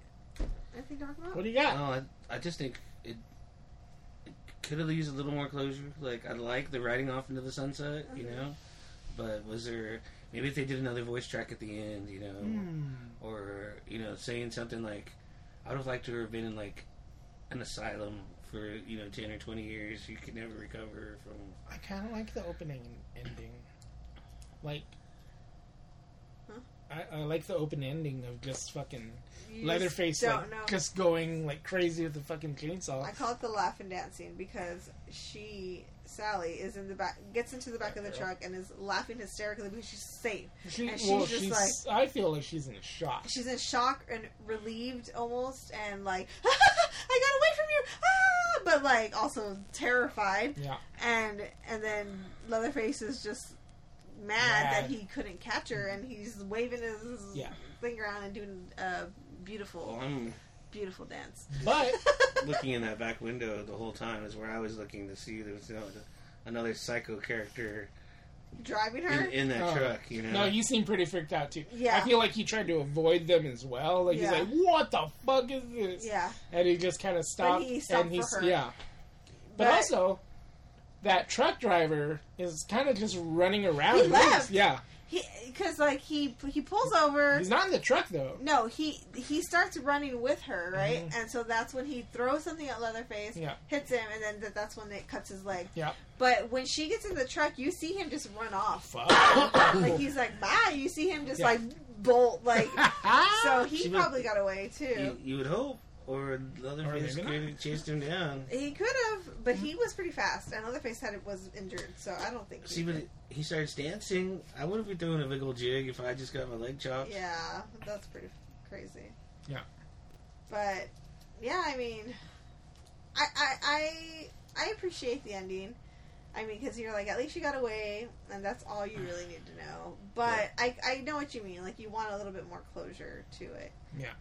anything to talk about What do you got? No, I, I just think it, it could have used a little more closure. Like I like the riding off into the sunset, you Mhm. know. But was there maybe if they did another voice track at the end, you know, Hmm. or you know, saying something like, I would have liked to have been in like an asylum for you know ten or twenty years. You could never recover from. I kind of like the opening and ending. Like, Huh? I, I like the open ending of just fucking You Leatherface, just like know. just going like crazy with the fucking chainsaw. I call it the laugh and dance scene because she, Sally, is in the back, gets into the back of the truck and is laughing hysterically because she's safe. She, and she's well, just she's. I feel like she's in shock. She's in shock and relieved almost, and like, I got away from you, ah! but like also terrified. Yeah, And and then Leatherface is just mad Mad. that he couldn't catch her, and he's waving his Yeah. thing around and doing a beautiful, Well, I'm beautiful dance. but looking in that back window the whole time is where I was looking to see there was you know, another psycho character Driving her. in, in that Oh. truck. You know, no, he seemed pretty freaked out too. Yeah. I feel like he tried to avoid them as well. Like Yeah. he's like, "What the fuck is this?" yeah. and he just kind of stopped. he stopped and he's her. yeah. But, But- also, that truck driver is kind of just running around. He left. Yeah, because like he he pulls over. he's not in the truck though. No, he he starts running with her, right? And so that's when he throws something at Leatherface, Mm-hmm. Yeah. hits him, and then th- that's when it cuts his leg. Yeah, But when she gets in the truck, you see him just run off. fuck. Like he's like, bye. You see him just Yeah. like bolt. Like so he She was- probably got away you, too. you would hope, or Leatherface maybe could have chased him down. He could have, but he was pretty fast, and Leatherface had it was injured, so I don't think. He See, but he starts dancing. I wouldn't be doing a big old jig if I just got my leg chopped. Yeah, that's pretty crazy. Yeah. But yeah, I mean, I I I, I appreciate the ending. I mean, because you're like, at least you got away, and that's all you really need to know. But I I know what you mean. Like, you want a little bit more closure to it. yeah,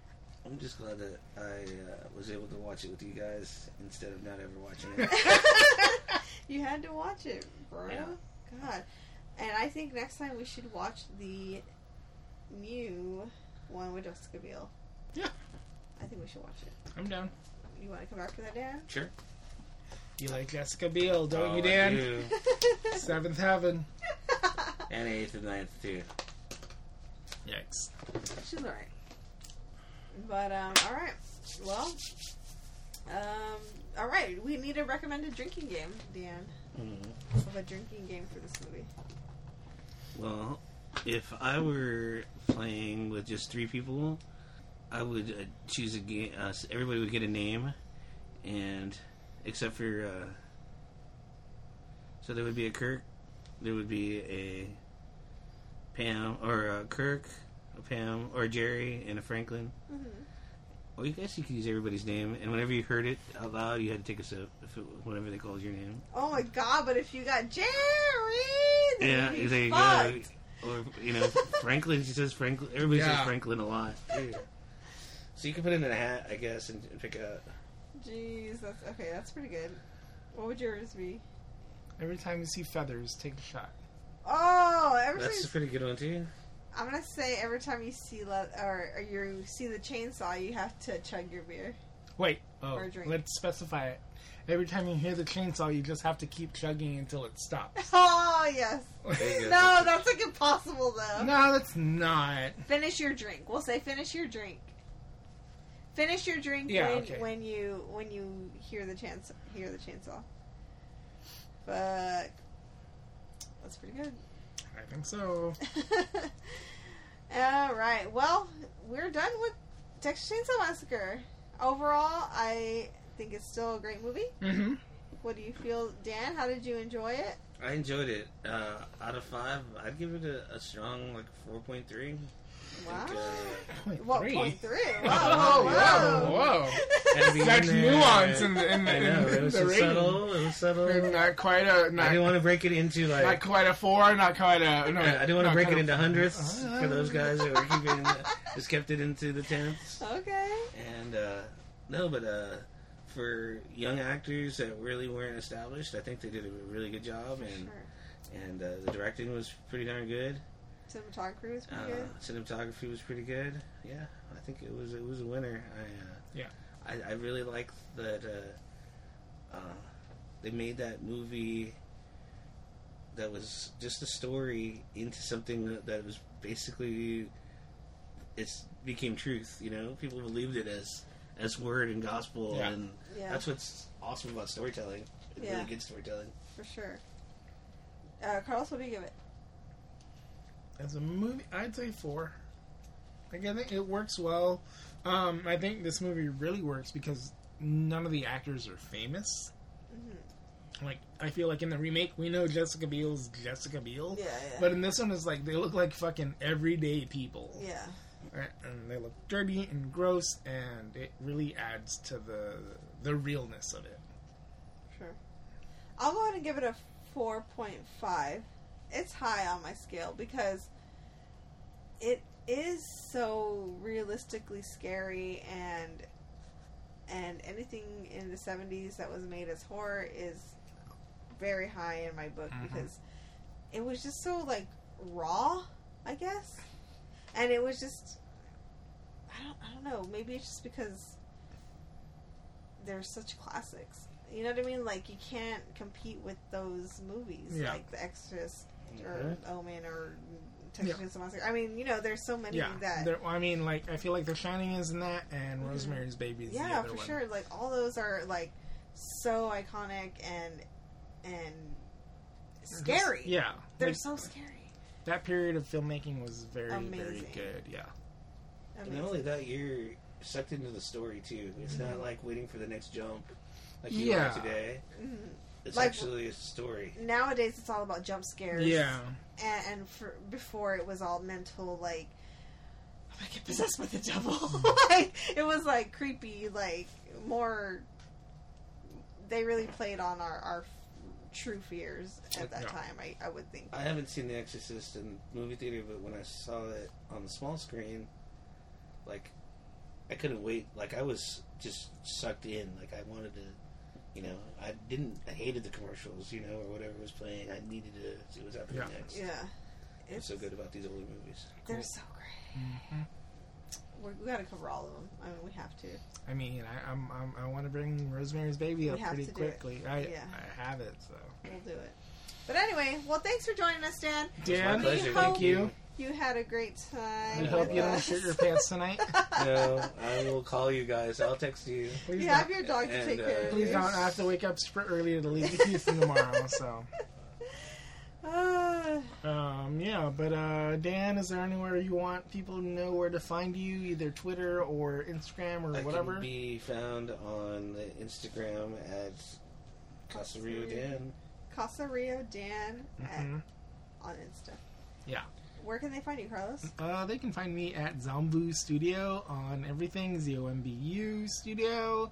I'm just glad that I uh, was able to watch it with you guys instead of not ever watching it. you had to watch it, bro. Yeah. God. And I think next time we should watch the new one with Jessica Biel. Yeah. I think we should watch it. I'm down. You want to come back for that, Dan? sure. You like Jessica Biel, don't Oh, you, I Dan? do. Seventh Heaven. And eighth and ninth too. Yikes. She's alright. But, um, alright. Well, um, alright. We need a recommended drinking game, Dan. Mm-hmm. Of a drinking game for this movie. Well, if I were playing with just three people, I would uh, choose a game. Uh, everybody would get a name, and except for uh, so there would be a Kirk, there would be a Pam or a Kirk, a Pam or a Jerry and a Franklin. Mm-hmm. Or you guess you could use everybody's name, and whenever you heard it out loud, you had to take a sip. If it, whenever they called your name, Oh my god, but if you got Jerry! then yeah, you'd be there you fucked. go. Or you know, Franklin. She says Franklin. Everybody Yeah. says Franklin a lot. too. So you can put it in a hat, I guess, and, and pick out. Jeez, that's okay. That's pretty good. What would yours be? Every time you see feathers, take a shot. Oh, every That's a pretty good one too. I'm gonna say every time you see le- or, or you see the chainsaw, you have to chug your beer. Wait, oh, Or drink. let's specify it. Every time you hear the chainsaw, you just have to keep chugging until it stops. Oh yes. There you go. No, that's like impossible though. no, that's not. Finish your drink. We'll say finish your drink. Finish your drink Yeah, when, okay. when you when you hear the chance hear the chainsaw. But that's pretty good. I think so. All right. Well, we're done with Texas Chainsaw Massacre. Overall, I think it's still a great movie. hmm What do you feel, Dan? How did you enjoy it? I enjoyed it. Uh, out of five, I'd give it a, a strong like four point three. Wow. Point What three. point three? Whoa, Whoa, whoa! Such nuance in the in the, I know in it was the so rating. subtle. It was subtle. Not quite a I not, didn't want to break it into like. not quite a four, not quite a. No, I didn't want to break it into hundredths for those guys that were keeping just kept it into the tenths. Okay. And uh, no, but uh, for young actors that really weren't established, I think they did a really good job, and Sure. and uh, the directing was pretty darn good. Cinematography was pretty Uh, good. cinematography was pretty good. Yeah, I think it was it was a winner. I uh, Yeah. I, I really like that uh, uh, they made that movie that was just a story into something that, that was basically it's became truth. You know, people believed it as as word and gospel, Yeah. and Yeah, that's what's awesome about storytelling. Yeah. Really good storytelling. for sure. Uh, Carlos, what do you give it? As a movie, I'd say four. Like I think it works well. Um, I think this movie really works because none of the actors are famous. Mm-hmm. Like I feel like in the remake, we know Jessica Biel's Jessica Biel, Yeah, yeah. but in this one, it's like they look like fucking everyday people, yeah. Right? and they look dirty and gross, and it really adds to the the realness of it. Sure. I'll go ahead and give it a 4.5. It's high on my scale because it is so realistically scary and and anything in the 70s that was made as horror is very high in my book Mhm. because it was just so like raw, I guess. And it was just I don't I don't know, maybe it's just because they're such classics. You know what I mean? Like you can't compete with those movies, Yeah. like The Exorcist or Mhm. Omen or Texas Yeah. Chainsaw Massacre. I mean, you know, there's so many Yeah, that. there- I mean, like I feel like The Shining is in that, and Mhm. Rosemary's Baby is the Yeah, other for one. sure. Like all those are like so iconic and and scary. Yeah, they're like, so scary. that period of filmmaking was very very good. Yeah. And Amazing. not only that, you're sucked into the story too. It's not like waiting for the next jump, like you Yeah. are today. Mhm. It's Like- actually a story. Nowadays, it's all about jump scares. Yeah. and, and for before it was all mental like oh I'm gonna get possessed by the devil like it was like creepy like more they really played on our, our true fears at that Yeah. time I, I would think I haven't seen The Exorcist in movie theater, but when I saw it on the small screen, like I couldn't wait. Like I was just sucked in. Like I wanted to, you know, I didn't. I hated the commercials, you know, or whatever was playing. I needed to see what's happening Yeah. next. yeah What's so good about these older movies? they're so great Mhm. We're, we gotta cover all of them I mean we have to I mean, I, I'm, I'm I want to bring Rosemary's Baby We up pretty to do it. quickly. I Yeah. I have it so. we'll do it but anyway well thanks for joining us Dan Dan, my pleasure. hope- thank you. You had a great time We hope with you don't us. shit your pants tonight. no, I will call you guys. I'll text you. Please you don't, have your dog to And, take uh, care of please you. don't have to wake up super early to leave to Houston tomorrow. So, Ah. um, yeah. But uh, Dan, is there anywhere you want people to know where to find you, either Twitter or Instagram or I whatever? can be found on Instagram at Casario Dan. Casa Rio Dan at, Mhm. on Insta. Yeah. Where can they find you, Carlos? Uh, they can find me at Zombu Studio on everything, Z O M B U Studio.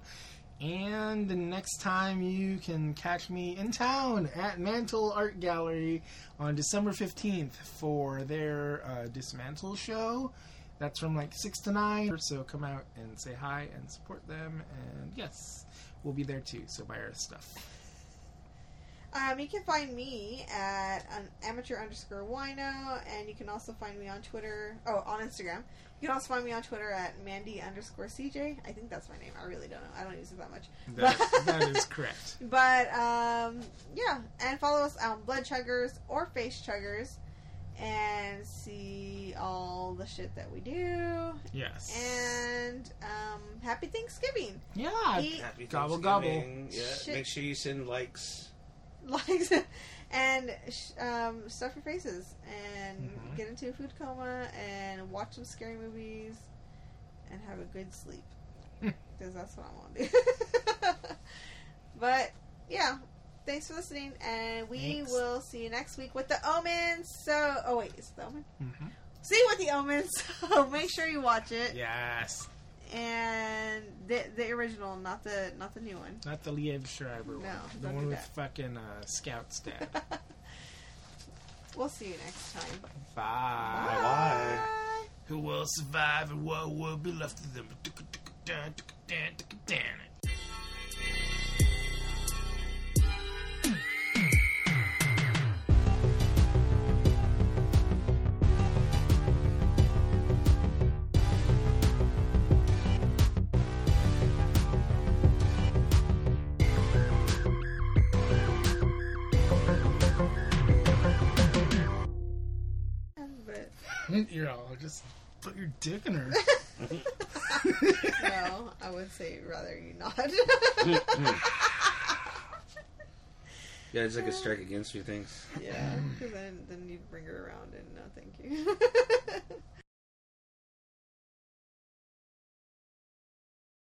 And the next time you can catch me in town at Mantle Art Gallery on December 15th for their uh, Dismantle show. That's from like 6 to 9. So come out and say hi and support them. And yes, we'll be there too. So buy our stuff. Um, you can find me at an amateur underscore wino, and you can also find me on Twitter. Oh, on Instagram. You can also find me on Twitter at Mandy underscore CJ. I think that's my name. I really don't know. I don't use it that much. That, that is correct. But um, yeah, and follow us on Blood Chuggers or Face Chuggers, and see all the shit that we do. Yes. And um, happy Thanksgiving. yeah. Eat Happy Gobble, Thanksgiving. Yeah. Shit. Make sure you send likes. Likes and um, stuff your faces and Mhm. get into a food coma and watch some scary movies and have a good sleep because that's what I want to do. but yeah, thanks for listening, and we Thanks. will see you next week with the Omens. So, oh wait, is it the Omen? hmm See you with the Omens. So make sure you watch it Yes. And the the original, not the not the new one. Not the Liev Schreiber one. No, the don't one do with that. fucking uh, Scout stat. we'll see you next time. Bye. Bye. Who will survive and what will be left of them? But You're all just put your dick in her. no, I would say rather you not. Yeah, it's like a strike against you Thanks. yeah, because then then you'd bring her around and no, thank you.